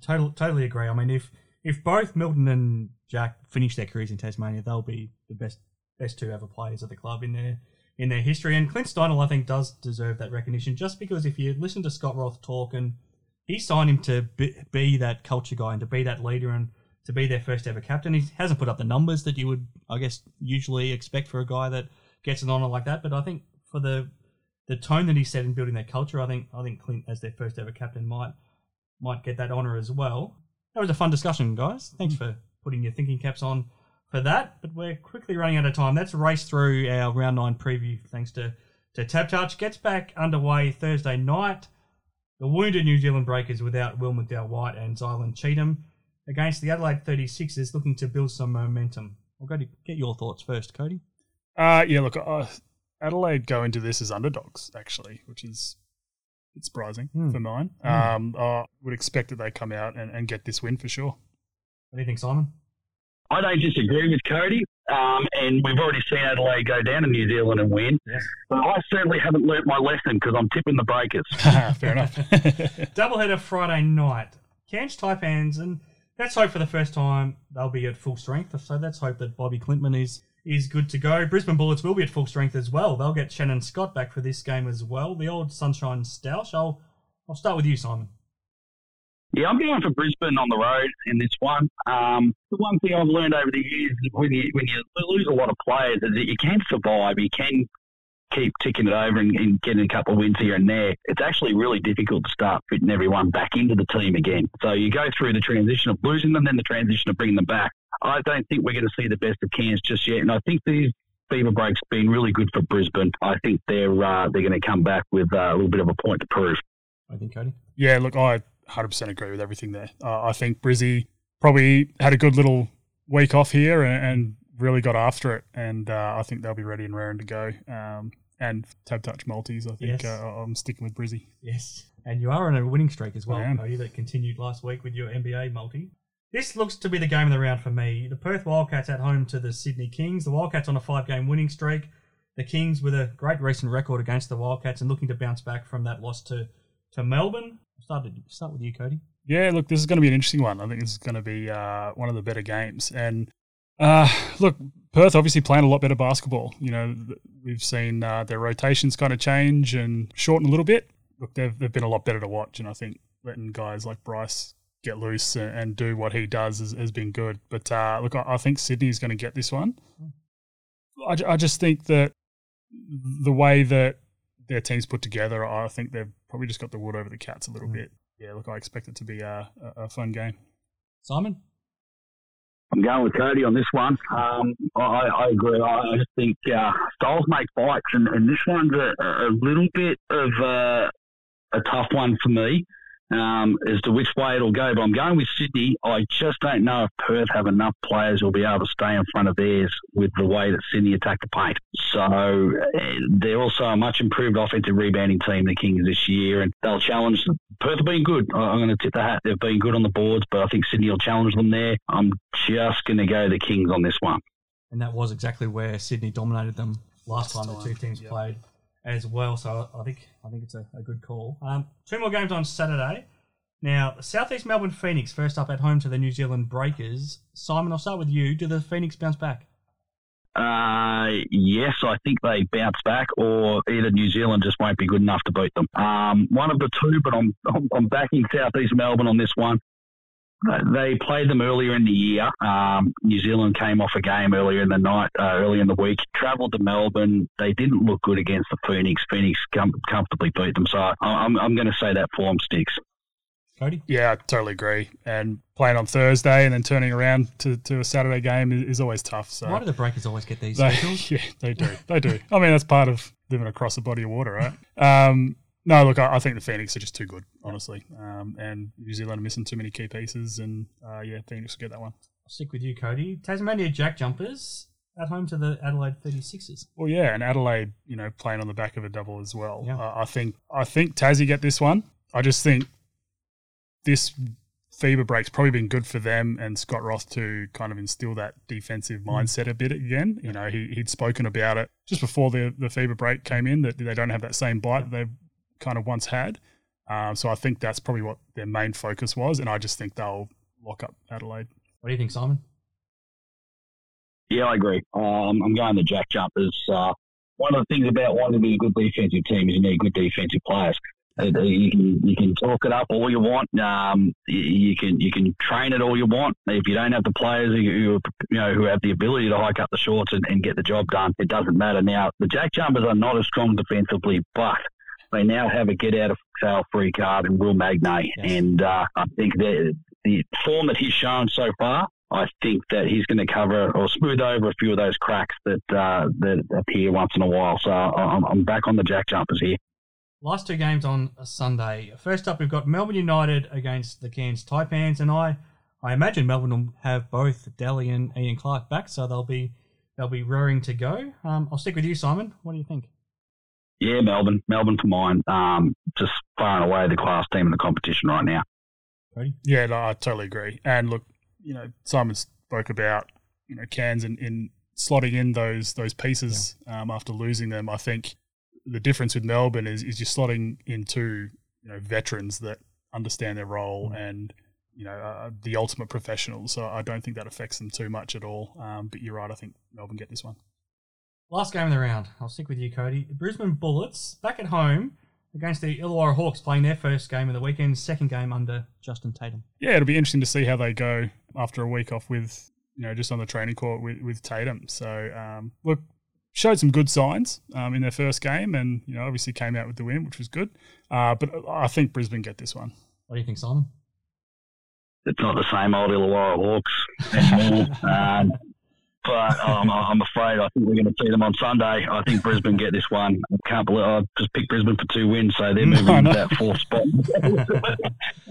Totally, totally agree. I mean, if if both Milton and Jack finish their careers in Tasmania, they'll be the best best two ever players at the club in their in their history. And Clint Steindl, I think, does deserve that recognition just because if you listen to Scott Roth talk, and he signed him to be, be that culture guy and to be that leader and to be their first ever captain. He hasn't put up the numbers that you would, I guess, usually expect for a guy that gets an honour like that. But I think for the the tone that he set in building their culture, I think I think Clint as their first ever captain might might get that honour as well. That was a fun discussion, guys. Thanks for putting your thinking caps on for that. But we're quickly running out of time. Let's race through our round nine preview. Thanks to to TABtouch. Gets back underway Thursday night. The wounded New Zealand Breakers without Will McDowell White and Zylan Cheatham against the Adelaide 36ers looking to build some momentum. I'll go to get your thoughts first, Cody. Uh, yeah, look, uh, Adelaide go into this as underdogs, actually, which is a bit surprising Hmm. for mine. Um, I would expect that they come out and, and get this win for sure. What do you think, Simon? I don't disagree with Cody, um, and we've already seen Adelaide go down to New Zealand and win. Yes. But I certainly haven't learnt my lesson because I'm tipping the Breakers. Fair enough. Doubleheader Friday night. Cairns Taipans, and let's hope for the first time they'll be at full strength. So let's hope that Bobi Klintman is is good to go. Brisbane Bullets will be at full strength as well. They'll get Shannon Scott back for this game as well. The old Sunshine Stoush. I'll I'll start with you, Simon. Yeah, I'm going for Brisbane on the road in this one. Um, the one thing I've learned over the years when you when you lose a lot of players is that you can survive. You can keep ticking it over and, and getting a couple of wins here and there. It's actually really difficult to start fitting everyone back into the team again. So you go through the transition of losing them, then the transition of bringing them back. I don't think we're going to see the best of Cairns just yet, and I think these FIBA breaks been really good for Brisbane. I think they're uh, they're going to come back with uh, a little bit of a point to prove. I think Cody. yeah, look, I 100% agree with everything there. Uh, I think Brizzy probably had a good little week off here and, and really got after it, and uh, I think they'll be ready and raring to go. Um, and TABtouch Maltese, I think Yes. uh, I'm sticking with Brizzy. Yes. And you are on a winning streak as well, I am. Cody, that continued last week with your NBA multi. This looks to be the game of the round for me. The Perth Wildcats at home to the Sydney Kings. The Wildcats on a five game winning streak. The Kings with a great recent record against the Wildcats and looking to bounce back from that loss to, to Melbourne. Start, start with you, Cody. Yeah, look, this is going to be an interesting one. I think this is going to be uh, one of the better games. And uh, look, Perth obviously playing a lot better basketball. You know, we've seen uh, their rotations kind of change and shorten a little bit. Look, they've, they've been a lot better to watch. And I think letting guys like Bryce get loose and, and do what he does has, has been good. But uh, look, I, I think Sydney is going to get this one. I, I just think that the way that their team's put together, I think they've probably just got the wood over the cats a little mm. bit. Yeah, look, I expect it to be a, a, fun game. Simon? I'm going with Cody on this one. Um, I, I, agree. I just think uh, styles make fights, and, and this one's a, a little bit of a, a tough one for me um, as to which way it'll go. But I'm going with Sydney. I just don't know if Perth have enough players who'll be able to stay in front of theirs with the way that Sydney attack the paint. So uh, they're also a much improved offensive rebounding team, the Kings, this year, and they'll challenge. Perth have been good. I'm going to tip the hat. They've been good on the boards, but I think Sydney will challenge them there. I'm just going to go the Kings on this one. And that was exactly where Sydney dominated them last time the two teams yep. played as well. So I think I think it's a, a good call. Um, two more games on Saturday. Now, Southeast Melbourne Phoenix first up at home to the New Zealand Breakers. Simon, I'll start with you. Do the Phoenix bounce back? Uh, yes, I think they bounce back, or either New Zealand just won't be good enough to beat them. Um, one of the two, but I'm, I'm, I'm backing Southeast Melbourne on this one. They played them earlier in the year. Um, New Zealand came off a game earlier in the night, uh, early in the week. Travelled to Melbourne. They didn't look good against the Phoenix. Phoenix com- comfortably beat them. So I'm, I'm going to say that form sticks. Cody? Yeah, I totally agree. And playing on Thursday and then turning around to, to a Saturday game is, is always tough. So why do the Breakers always get these? They, yeah, they do. They do. I mean, that's part of living across a body of water, right? Um, no, look, I, I, think the Phoenix are just too good, honestly. Um, and New Zealand are missing too many key pieces, and uh, yeah, Phoenix will get that one. I'll stick with you, Cody. Tasmania Jack Jumpers at home to the Adelaide 36ers. Well, yeah, and Adelaide, you know, playing on the back of a double as well. Yeah. Uh, I think I think Tassie get this one. I just think this FIBA break's probably been good for them and Scott Roth to kind of instill that defensive mm. mindset a bit again. You know, he, he'd spoken about it just before the, the FIBA break came in that they don't have that same bite that they've kind of once had. Um, so I think that's probably what their main focus was, and I just think they'll lock up Adelaide. What do you think, Simon? Yeah, I agree. Um, I'm going the Jack Jumpers. Uh, one of the things about wanting to be a good defensive team is you need good defensive players. You can you can talk it up all you want. Um, you can you can train it all you want. If you don't have the players who, you know who have the ability to hike up the shorts and, and get the job done, it doesn't matter. Now the Jack Jumpers are not as strong defensively, but they now have a get out of jail free card in Will Magnay, yes. and uh, I think that the form that he's shown so far, I think that he's going to cover or smooth over a few of those cracks that uh, that appear once in a while. So I'm, I'm back on the Jack Jumpers here. Last two games on a Sunday. First up, we've got Melbourne United against the Cairns Taipans, and I, I imagine Melbourne will have both Delly and Ian Clark back, so they'll be they'll be raring to go. Um, I'll stick with you, Simon. What do you think? Yeah, Melbourne. Melbourne for mine. Um, just far and away the class team in the competition right now. Yeah, no, I totally agree. And look, you know, Simon spoke about you know Cairns in, in slotting in those those pieces yeah. um, after losing them. I think the difference with Melbourne is is you're slotting into you know veterans that understand their role mm. and you know uh, the ultimate professionals. So I don't think that affects them too much at all. Um, but you're right. I think Melbourne get this one. Last game of the round. I'll stick with you, Cody. The Brisbane Bullets back at home against the Illawarra Hawks playing their first game of the weekend, second game under Justin Tatum. Yeah, it'll be interesting to see how they go after a week off with you know just on the training court with, with Tatum. So um, look, showed some good signs um, in their first game, and you know obviously came out with the win, which was good. Uh, but I think Brisbane get this one. What do you think, Simon? It's not the same old Illawarra Hawks anymore. um, but um, I'm afraid I think we're going to see them on Sunday. I think Brisbane get this one. I can't believe I just picked Brisbane for two wins, so they're moving no, no. that fourth spot.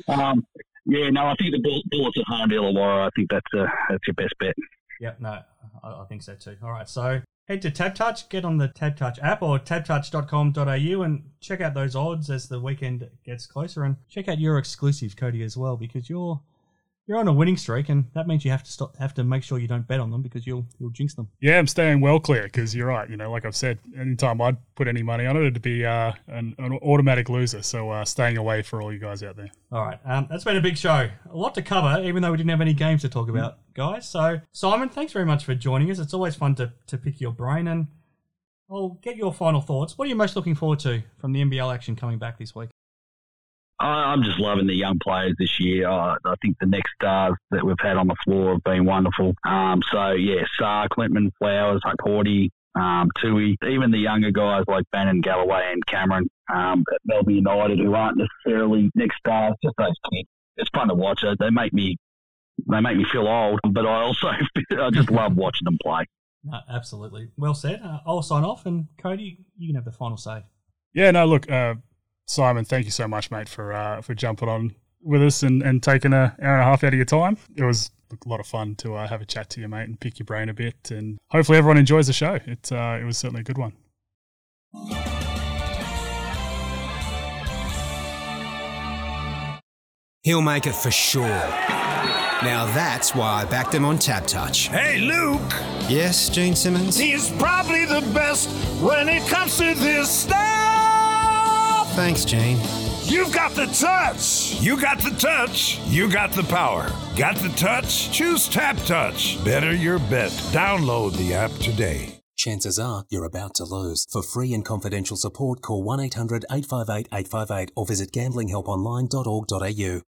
um, yeah, no, I think the Bullets at home to Illawarra. I think that's uh, that's your best bet. Yep, no, I, I think so too. All right, so head to TABtouch, get on the TABtouch app or tabtouch.com.au and check out those odds as the weekend gets closer. And check out your exclusive, Cody, as well, because you're you're on a winning streak, and that means you have to stop, have to make sure you don't bet on them because you'll you'll jinx them. Yeah, I'm staying well clear because you're right. You know, like I've said, anytime I'd put any money on it, it'd be uh, an, an automatic loser. So uh, staying away for all you guys out there. All right, um, that's been a big show. A lot to cover, even though we didn't have any games to talk about, guys. So Simon, thanks very much for joining us. It's always fun to to pick your brain, and I'll get your final thoughts. What are you most looking forward to from the NBL action coming back this week? I- I'm just loving the young players this year. I, I think the next stars that we've had on the floor have been wonderful. Um, so yeah, Sarr, Klintman, Flowers, Horty, um, Tui, even the younger guys like Bannon, Galloway, and Cameron um, at Melbourne United, who aren't necessarily next stars, just those kids. It's fun to watch. They make me they make me feel old, but I also I just love watching them play. Uh, absolutely. Well said. Uh, I'll sign off, and Cody, you can have the final say. Yeah, no, look, uh, Simon, thank you so much, mate, for uh, for jumping on with us and, and taking an hour and a half out of your time. It was a lot of fun to uh, have a chat to you, mate, and pick your brain a bit. And hopefully everyone enjoys the show. It, uh, it was certainly a good one. He'll make it for sure. Now that's why I backed him on TABtouch. Hey, Luke, Yes, Gene Simmons? he's probably the best when it comes to this stuff. Thanks, Jane. You've got the touch. You got the touch. You got the power. Got the touch? Choose TABtouch. Better your bet. Download the app today. Chances are you're about to lose. For free and confidential support, call 1 800 858 858 or visit gamblinghelponline.org.au.